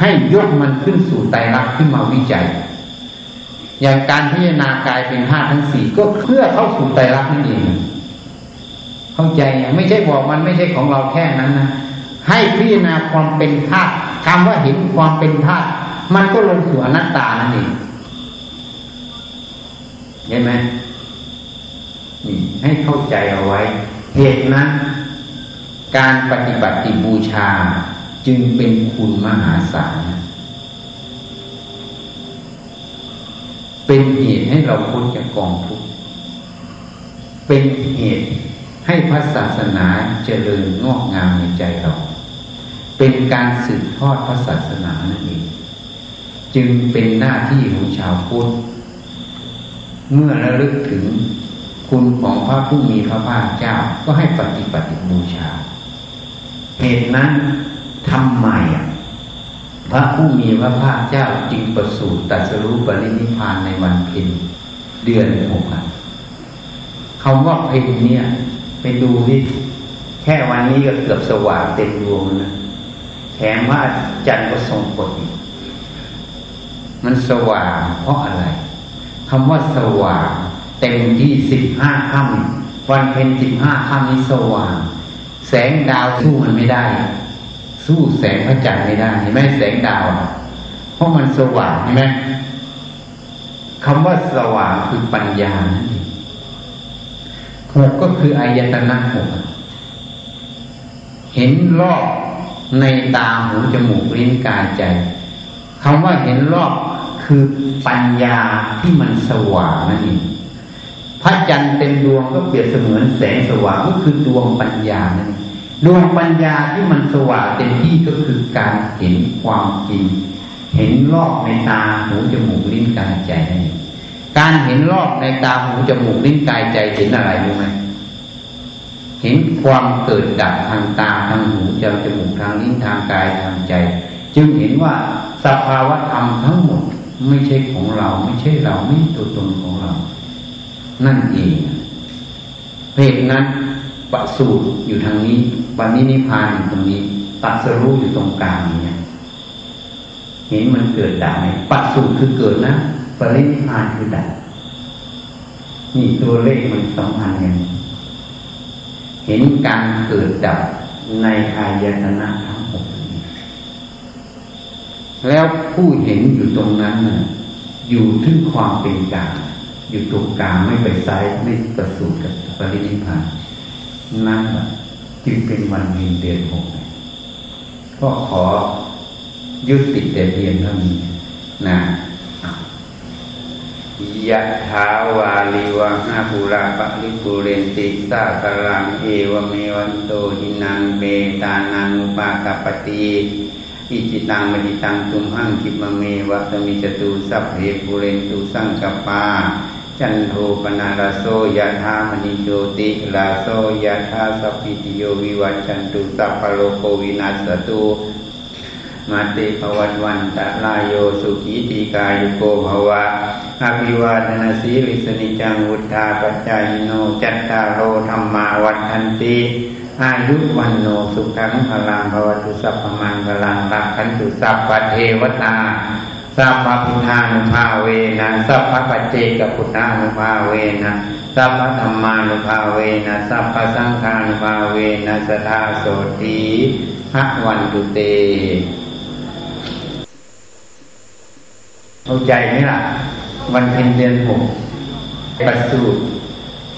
S1: ให้ยกมันขึ้นสู่ไตรลักษณ์ขึ้นมาวิจัย อย่างการพิจารณากายเป็นห้าทั้งสี่ก็เพื่อเข้าสู่ไตรลักษณ์นั่นเองเข้าใจยังไม่ใช่บอกมันไม่ใช่ของเราแค่นั้นนะให้พิจารณาความเป็นธาตุคำว่าเห็นความเป็นธาตุมันก็ลงสู่อนัตตานั่นเองเห็นไหมนี่ให้เข้าใจเอาไว้เหตุนั้น การปฏิบัติบูชาจึงเป็นคุณมหาศาล เป็นเหตุให้เราพ้นจากกองทุกข์ เป็นเหตุให้พระศาสนาเจริญงอกงามในใจเรา เป็นการสืบทอดพระศาสนานั่นเอง จึงเป็นหน้าที่ของชาวพุทธ เมื่อระลึกถึงคุณของพระผู้มีพระภาคเจ้าก็ให้ปฏิบัติบูชา เหตุนั้นทำไมพระผู้มีพระภาคเจ้าจึงประสูติตัสรู้ปรินิพานในวันเพ็ญเดือนหกคำว่าเพ็ญเนี่ย ไปดูที่แค่วันนี้ก็เกือบสว่างเต็มดวงนะแถมว่าจันทร์ก็ทรงกฎอีกมันสว่างเพราะอะไรคำว่าสว่างเต็มที่สิบห้าค่ำวันเพ็ญสิบห้าค่ำนี้สว่าง แสงดาวสู้มันไม่ได้ สู้แสงพระจันทร์ไม่ได้เห็นไหมแสงดาว เพราะมันสว่างเห็นไหมคำว่าสว่างคือปัญญานั่นเองหกก็คืออายตนะหกเห็นรอบในตาหูจมูกลิ้นกายใจคำว่าเห็นรอบคือปัญญาที่มันสว่างนั่นเอง พระจันทร์เต็มดวงก็เปรียบเสมือนแสงสว่างก็คือดวงปัญญานั่นดวงปัญญาที่มันสว่างเต็มที่ก็คือการเห็นความจริง เห็นรอบในตาหูจมูกลิ้นกายใจนั่นเองการเห็นรอบในตาหูจมูกลิ้นกายใจเห็นอะไรรู้ไหมเห็นความเกิดดับทางตาทางหูจจมูกทางลิ้นทางกายทางใจ จึงเห็นว่าสภาวะธรรมทั้งหมดไม่ใช่ของเรา ไม่ใช่เราไม่ตัวตนของเรา นั่นเอง เพศนั้นปสูตรอยู่ทางนี้ วันนี้นิพพานอยู่ตรงนี้ปัสรู้อยู่ตรงกลางเนี่ยเห็นมันเกิดดับไหมปัจสูตรคือเกิดนะปรินิพานคือดับนี่ตัวเลขมันสัมพันธ์กันเห็นการเกิดดับในอายตนะทั้งหกแล้วผู้เห็นอยู่ตรงนั้นน่ะอยู่ทึ่งความเป็นกลาง อยู่ตรงกลางไม่ไปซ้ายไม่ประสูติกับปรินิพานนั่นจึงเป็นวันเพ็ญเดือนหกก็ขอยุติแต่เพียงเท่านี้นะยะถาวาลิวังอาภูราปะริปุเรนติสาตลังเอวเมวันโตหินังเบตานังุปากปติอิจิตังมณิตังตุมหังคิปเมวะสมิจตุสัพเพปุเรนตุสังกปา จันโทปนารโสยะธามณิโยติลาโสยะธาสัพพิติโยวิวัจจันตุสัพพโลโควินัสตุมาติภวัตวันตะลายโยสุขีติกายุโกภวะอภิวาทนาสีลิสนิจังวุธาปัจจายโนจัตตาโลธรรมาวัฏทันติอายุวันโนสุขังพลังภวตุสัพพมังพลังรักขันตุสัพพเทวตา สัพพพุทธานุภาเวนะสัพพะปัจเจกพุทธานุภาเวนะสัพพะธรรมานุภาเวนะสัพพะสังฆานุภาเวนะสทาโสตีหวันตุเตเข้าใจไหมล่ะ วันเพ็ญเดือนหกปัสสูตร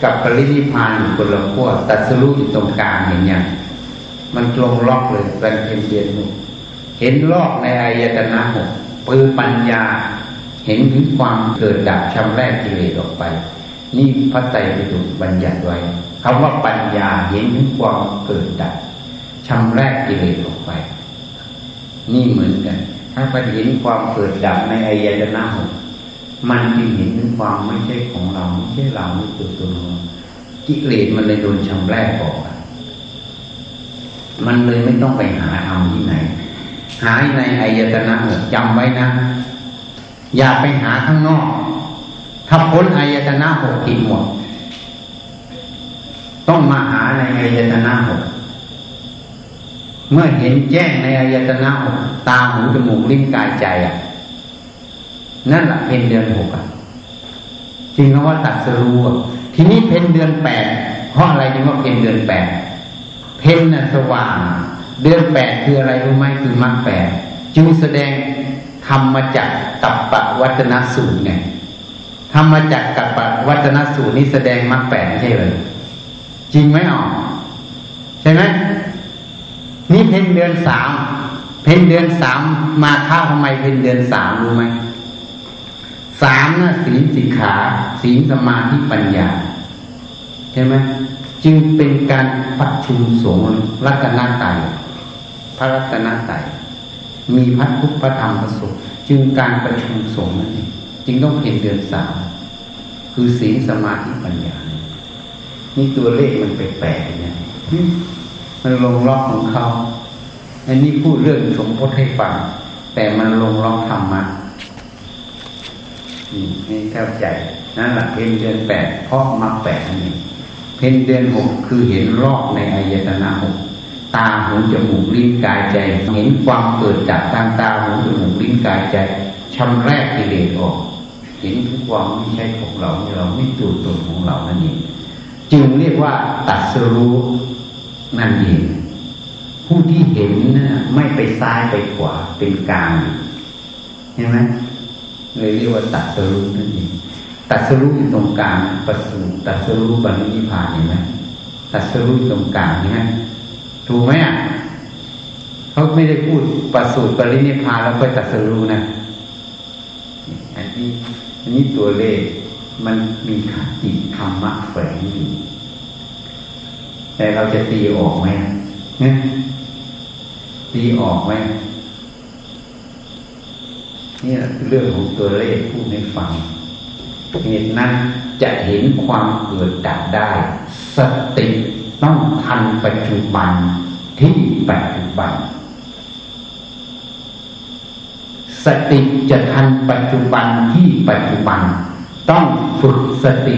S1: กับปรินิพานอยู่คนละขั้วตัดสรุอยู่ตรงกลางเห็นยังมันตรงล็อกเลยวันเพ็ญเดือนหกเห็นลอกในอายตนะหก ปือปัญญา เห็นถึงความเกิดดับชำแรกกิเลสออกไป นี่พระไตรปิฎกบัญญัติไว้คำว่าปัญญาเห็นถึงความเกิดดับชำแรกกิเลสออกไป นี่เหมือนกัน ถ้าไปเห็นความเกิดดับในอายตนะหกมันจึงเห็นถึงความไม่ใช่ของเราไม่ใช่เราไม่ตัวตนเรากิเลสมันเลยโดนชำแรกออกมันเลยไม่ต้องไปหาทำที่ไหน หาในอายตนะหกจำไว้นะ อย่าไปหาข้างนอก ถ้าพ้นอายตนะหกผิดหมดต้องมาหาในอายตนะหกเมื่อเห็นแจ้งในอายตนะหกตาหูจมูกลิ้นกายใจอะ นั่นแหละเป็นเดือนหกอะจริงคำว่าตรัสรู้ทีนี้เพ็ญเดือนแปดเพราะอะไรจึงว่าเพ็ญเดือนแปดเพ็ญน่ะสว่าง เดือนแปดคืออะไรรู้ไหมคือมรรคแปดจึงแสดงธัมมจักกัปปวัตตนสูตรไงธัมมจักกัปปวัตตนสูตรนี้แสดงมรรคแปดใช่เลยจริงไหมอ๋อใช่ไหมนี่เพ็ญเดือนสามเพ็ญเดือนสามมาฆะทำไมเพ็ญเดือนสามรู้ไหมสามนะศีลสิกขาศีลสมาธิปัญญาใช่ไหมจึงเป็นการประชุมสงฆ์รัตนตรัย พระรัตนตรัยมีพระพุทธพระธรรมพระสงฆ์จึงการประชุมสงฆ์นั่นเองจึงต้องเห็นเดือนสามคือศีลสมาธิปัญญา นี่ตัวเลขมันแปลกๆเนี่ยมันลงล็อกของเขาอันนี้พูดเรื่องสมพศให้ฟังแต่มันลงล็อกธรรมะนี่เข้าใจนั่นแหละเพนเดือนแปดเพราะมาแปดนี่เพนเดือนหกคือเห็นรอบในอายตนะหก ตาหูจมูกลิ้นกายใจ เห็นความเกิดจากทางตาหูจมูกลิ้นกายใจชำแรกกิเลสออก เห็นทุกความไม่ใช่ของเราเราไม่ตัวตนของเรานั่นเองจึงเรียกว่าตัดสรู้นั่นเองผู้ที่เห็นนะไม่ไปซ้ายไปขวาเป็นกลางเห็นไหมเลยเรียกว่าตัดสรู้นั่นเองตัดสรู้อยู่ตรงกลางประสูตัดสรู้บรรลุนิพพานเห็นไหมตัดสรู้ตรงกลางเห็นไหม ถูกไหมอะเขาไม่ได้พูดประสูตรปรินิพพานแล้วไปตัดสรู้นะอันนี้อันนี้ตัวเลขมันมีขติธรรมะแฝงอยู่แต่เราจะตีออกไหมนี่ยตีออกไหมนี่เรื่องของตัวเลขพูดให้ฟังเหตุนั้นจะเห็นความเกิดดับได้ สติ ต้องทันปัจจุบันที่ปัจจุบัน สติจะทันปัจจุบันที่ปัจจุบัน ต้องฝึกสติ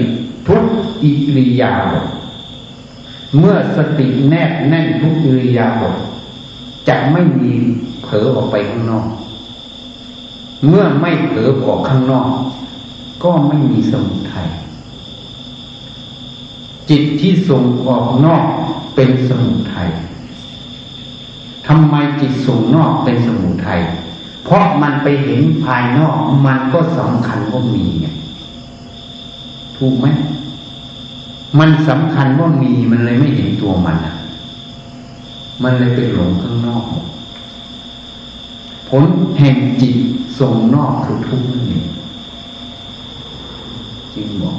S1: ทุกอิริยาบถเมื่อสติแนบแน่นทุกอิริยาบถจะไม่มีเผลอออกไปข้างนอก เมื่อไม่เผลอออกข้างนอก ก็ไม่มีสมุทัย จิตที่ส่งออกนอกเป็นสมุทัยทำไมจิตส่งนอกเป็นสมุทัยเพราะมันไปเห็นภายนอกมันก็สำคัญว่ามีไงถูกไหมมันสำคัญว่ามีมันเลยไม่เห็นตัวมันอะ มันเลยไปหลงข้างนอก ผลแห่งจิตส่งนอกคือทุกข์นั่นเองจริงบอก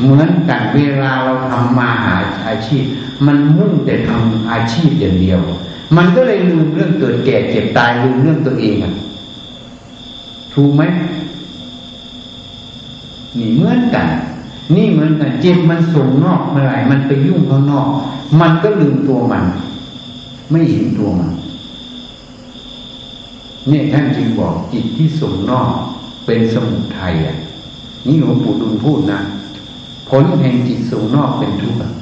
S1: เหมือนกันเวลาเราทำมาหาอาชีพ มันมุ่งแต่ทำอาชีพอย่างเดียว มันก็เลยลืมเรื่องเกิดแก่เจ็บตายลืมเรื่องตัวเองอะถูกไหมนี่เหมือนกัน นี่เหมือนกันจิตมันส่งนอกเมื่อไหร่มันไปยุ่งข้างนอก มันก็ลืมตัวมัน ไม่เห็นตัวมันเนี่ยท่านจึงบอกจิตที่ส่งนอกเป็นสมุทัยอะนี่หลวงปู่ดุลพูดนะ ผลแห่งจิตส่งนอกเป็นทุกข์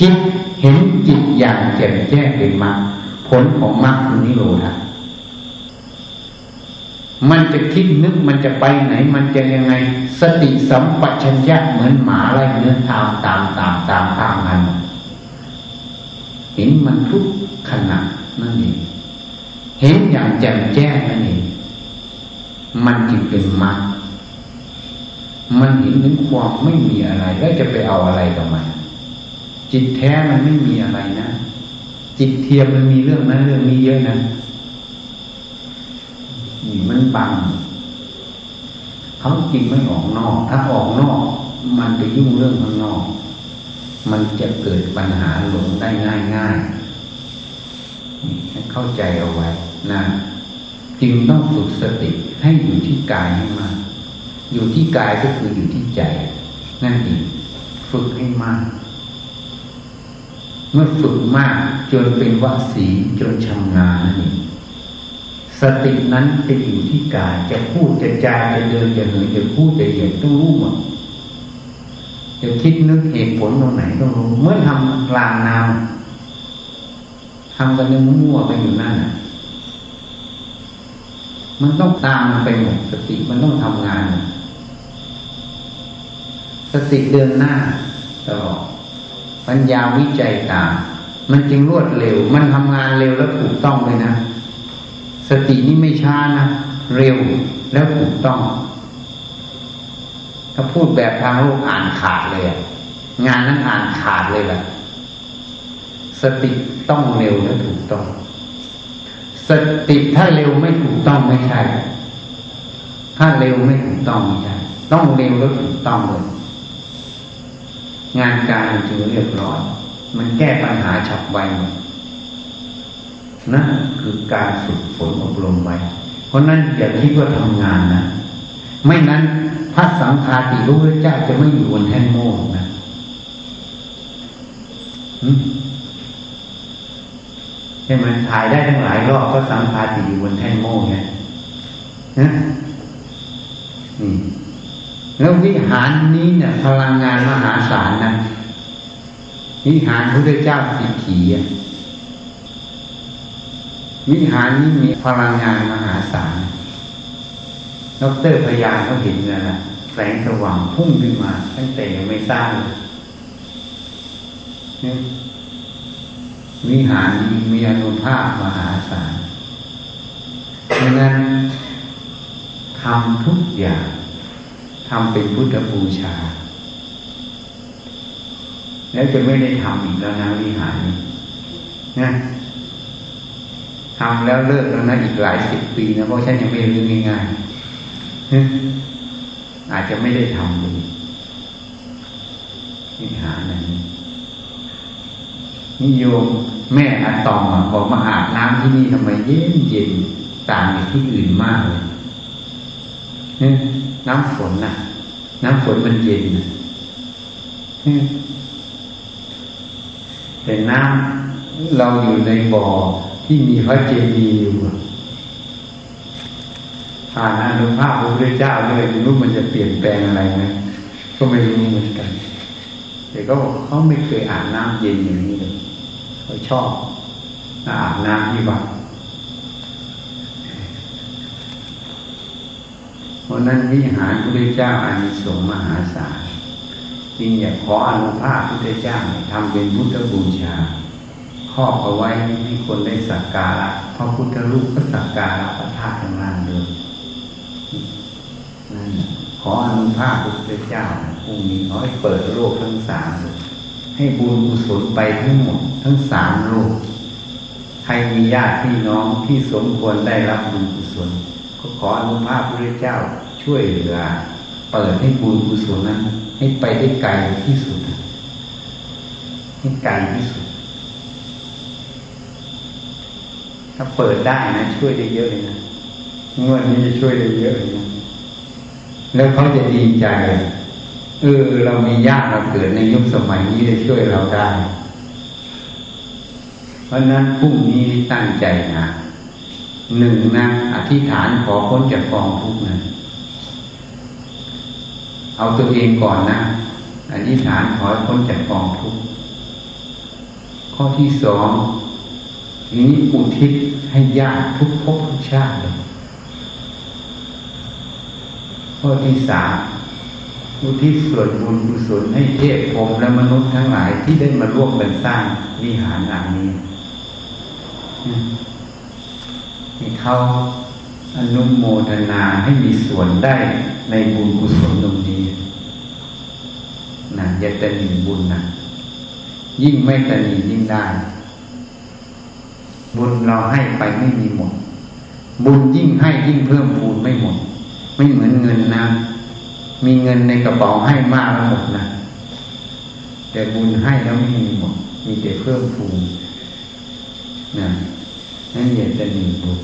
S1: จิตเห็นจิตอย่างแจ่มแจ้งเป็นมรรคผลของมรรคคือนิโรธะมันจะคิดนึกมันจะไปไหน มันจะยังไง สติสัมปชัญญะเหมือนหมาไล่เนื้อทางตามตามตามทางมันเห็นมันทุกขณะนั่นเองเห็นอย่างแจ่มแจ้งนั่นเองมันจึงเป็นมรรค มันเห็นถึงความไม่มีอะไร แล้วจะไปเอาอะไรกับมัน จิตแท้มันไม่มีอะไรนะ จิตเทียมมันมีเรื่องนั้นเรื่องนี้เยอะนะนี่มันบังเขาจริงไม่ออกนอก ถ้าออกนอก มันไปยุ่งเรื่องข้างนอก มันจะเกิดปัญหาหลงได้ง่ายง่ายเข้าใจเอาไว้นะจึงต้องฝึกสติให้อยู่ที่กายให้มาก อยู่ที่กายก็คืออยู่ที่ใจ นั่นเองฝึกให้มาก เมื่อฝึกมากจนเป็นวสีจนชำนาญนั่นเองสตินั้นจะอยู่ที่กาย จะพูดจะจาจะเดินจะเหินจะพูดจะเหยียดต้องรู้หมดจะคิดนึกเหตุผลตรงไหนต้องรู้เมื่อทำกลางน้ำทำกันนึกมั่วไปอยู่นั่นน่ะมันต้องตามมันไปหมดสติมันต้องทำงาน ติเดินหน้าตลอดปัญญาวิจัยตาม มันจึงรวดเร็ว มันทำงานเร็วแล้วถูกต้องเลยนะ สตินี่ไม่ช้านะเร็วแล้วถูกต้อง ถ้าพูดแบบทางโลกอ่านขาดเลยงานนั้นอ่านขาดเลยแหละสติต้องเร็วและถูกต้อง สติถ้าเร็วไม่ถูกต้องไม่ใช่ ถ้าเร็วไม่ถูกต้องไม่ใช่ ต้องเร็วแล้วถูกต้องเลย งานการจึงเรียบร้อย มันแก้ปัญหาฉับไวนั่นคือการฝึกฝนอบรมไว้ เพราะนั้นอย่าคิดว่าทำงานนะ ไม่นั้นพระสังฆาติรู้พระเจ้าจะไม่อยู่บนแท่นโม่นะใช่ไหมถ่ายได้ทั้งหลายรอบก็สังฆาติอยู่บนแท่นโม่ไงนะนี่ แล้ววิหารนี้เนี่ยพลังงานมหาศาลนะวิหารพระเจ้าสิขีอะวิหารนี้มีพลังงานมหาศาลดรพยานเขาเห็นแล้วนะแสงสว่างพุ่งขึ้นมา ตั้งแต่ยังไม่สร้างวิหารนี้มีอนุภาพมหาศาลดังนั้นทำทุกอย่าง ทำเป็นพุทธบูชา แล้วจะไม่ได้ทำอีกแล้วนะวิหารนะทำแล้วเลิกแล้วนะอีกหลายสิบปีนะเพราะฉันยังไม่รู้ง่ายๆอาจจะไม่ได้ทำเลยนี่หาหนึ่งนิยมแม่อะตอมบอกมาอาบน้ำที่นี่ทำไมเย็นเย็นต่างจากที่อื่นมากเลย น้ำฝนน่ะ น้ำฝนมันเย็นนะแต่น้ำเราอยู่ในบ่อที่มีพระเจดีย์อยู่ผ่านอนุภาพพระพุทธเจ้าเลยไม่รู้มันจะเปลี่ยนแปลงอะไรไหมก็ไม่รู้เหมือนกันแต่ก็เขาไม่เคยอาบน้ำเย็นอย่างนี้เลยเขาชอบอาบน้ำที่วัด เพราะนั้นวิหารพระพุทธเจ้าอานิสงส์มหาศาลจริงอยากขออนุภาพพระพุทธเจ้าทำเป็นพุทธบูชาครอบเอาไว้ให้คนได้สักการะพระพุทธรูปก็สักการะพระธาตุข้งล่างเลยนั่นขออนุภาพพระพุทธเจ้าพรุ่งนี้ขอให้เปิดโลกทั้งสามเลยให้บุญกุศลไปทั้งหมดทั้งสามโลกใครมีญาติพี่น้องที่สมควรได้รับบุญกุศล ก็ขออนุภาพพระพุทธเจ้าช่วยเหลือ เปิดให้บุญกุศลนั้นให้ไปได้ไกลที่สุดให้ไกลที่สุด ถ้าเปิดได้นะช่วยได้เยอะเลยนะงวดนี้ช่วยได้เยอะเลยนะแล้วเขาจะดีใจเออเรามีญาติเราเกิดในยุคสมัยนี้ได้ช่วยเราได้ เพราะนั้นพรุ่งนี้ตั้งใจนะ หนึ่งนะอธิษฐานขอพ้นจากกองทุกข์นะเอาตัวเองก่อนนะอธิษฐานขอพ้นจากกองทุกข์ข้อที่สองทีนี้อุทิศให้ญาติทุกภพทุกชาติเลยข้อที่สามอุทิศส่วนบุญกุศลให้เทพพรมและมนุษย์ทั้งหลายที่ได้มาร่วมกันสร้างวิหารหลังนี้ ให้เขาอนุโมทนาให้มีส่วนได้ในบุญกุศลตรงนี้นะอย่าตนีบุญนะยิ่งไม่ตนียิ่งได้ บุญเราให้ไปไม่มีหมด บุญยิ่งให้ยิ่งเพิ่มพูนไม่หมด ไม่เหมือนเงินนะ มีเงินในกระเป๋าให้มากแล้วหมดนะแต่บุญให้แล้วไม่มีหมด มีแต่เพิ่มพูนนะ นั่นอยากจะมีบุญ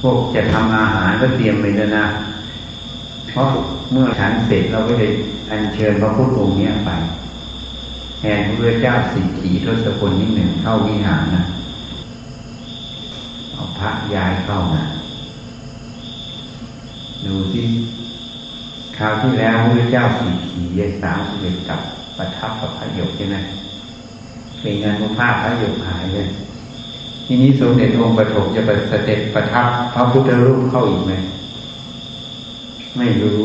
S1: พวกจะทำอาหารก็เตรียมไปแล้วนะ เพราะเมื่อฉันเสร็จเราก็เลยอัญเชิญพระพุทธองค์นี้ไปแทนพระพุทธเจ้าสิขีทศพลนิดหนึ่งเข้าวิหารนะเอาพระย้ายเข้ามาดูที่คราวที่แล้วพระเจ้าสิขียสามสิบเอ็ดกับประทับกับพระยกใช่ไหม เป็นงานมุภาพพระหยกหายเลยทีนี้สมเด็จองค์ปฐมจะไปเสด็จประทับพระพุทธรูปเข้าอีกไหมไม่รู้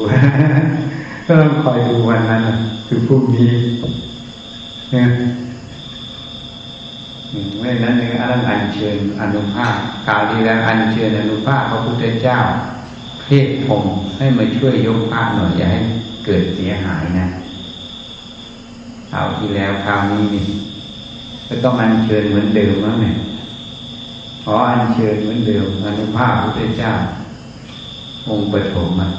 S1: ก็ต้องคอยดูวันนั้นคือพรุ่งนี้เนี่ยเมื่อนั้นเนี่ยอันอัญเชิญอนุภาพกล่าวดีแล้วอัญเชิญอนุภาพพระพุทธเจ้าเพศผมให้มาช่วยยกพระหน่อยอย่าให้เกิดเสียหายนะคราวที่แล้วคราวนี้นี่ ก็ต้องอัญเชิญเหมือนเดิมแล้วเนี่ยขออัญเชิญเหมือนเดิมอนุภาพพระพุทธเจ้า องค์ปฐมมา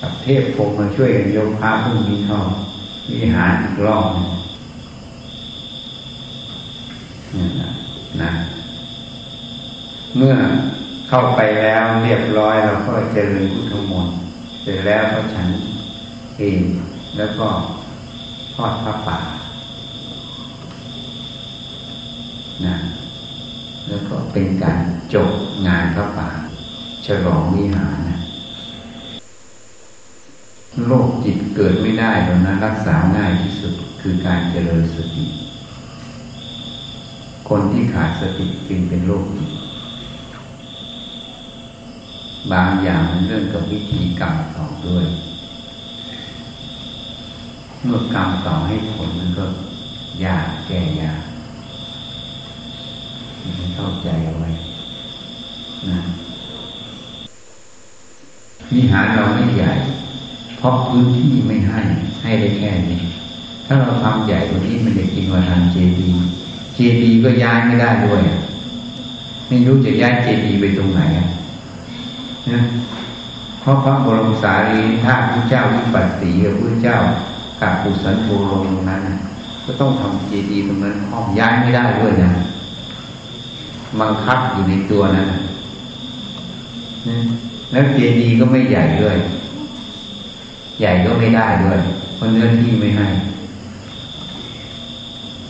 S1: กับเทพพรหมมาช่วยกันยกพระพุ่งนี้เข้าวิหารอีกรอบนี่นะนะ เมื่อเข้าไปแล้วเรียบร้อยเราก็เจริญพุทธมนต์เสร็จแล้วก็ฉันเองแล้วก็ทอดพระป่า นะแล้วก็เป็นการจบงานพระป่าฉลองวิหารนะโรคจิตเกิดไม่ได้ตรงนั้นรักษาง่ายที่สุดคือการเจริญสติ คนที่ขาดสติจึงเป็นโรคจิต บางอย่างมันเรื่องกับวิธีกรรมต่อด้วย เมื่อกรรมต่อให้ผลมันก็ยากแก้ยาก เข้าใจเอาไว้นะวิหารเราไม่ใหญ่ เพราะพื้นที่ไม่ให้ ให้ได้แค่นี้ ถ้าเราทำใหญ่กว่านี้มันจะกินวันทันเจดีเจดีก็ย้ายไม่ได้ด้วย ไม่รู้จะย้ายเจดีไปตรงไหนนะเพราะพระบรมสารีธาตุพระเจ้าวิปัสสีกับพระเจ้ากับปุสันโธลงตรงนั้น ก็ต้องทำเจดีย์ตรงนั้นห้องย้ายไม่ได้ด้วยนะ บังคับอยู่ในตัวนั้นนะแล้วเจดีย์ก็ไม่ใหญ่ด้วย ใหญ่ก็ไม่ได้ด้วย เพราะเนื้อที่ไม่ให้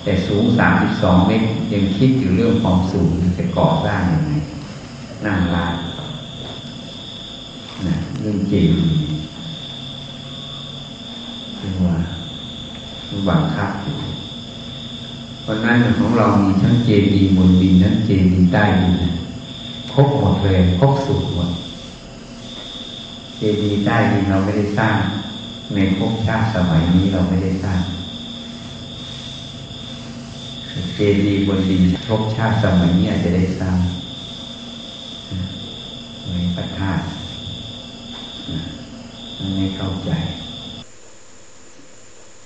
S1: แต่สูงสามสิบสองเมตรยังคิดอยู่เรื่องความสูงจะก่อสร้างยังไงนั่งลานนะเรื่องเจริงคือว่าบังคับอยู่ เพราะนั้นของเรามีทั้งเจดีย์บนดินทั้งเจดีย์ใต้ดินครบหมดเลยครบสูตรหมดเจดีย์ใต้ดินเราไม่ได้สร้าง ในภพชาติสมัยนี้เราไม่ได้สร้างเจดีย์บนดินภพชาติสมัยนี้อาจจะได้สร้างในพระธาตุไม่เข้าใจ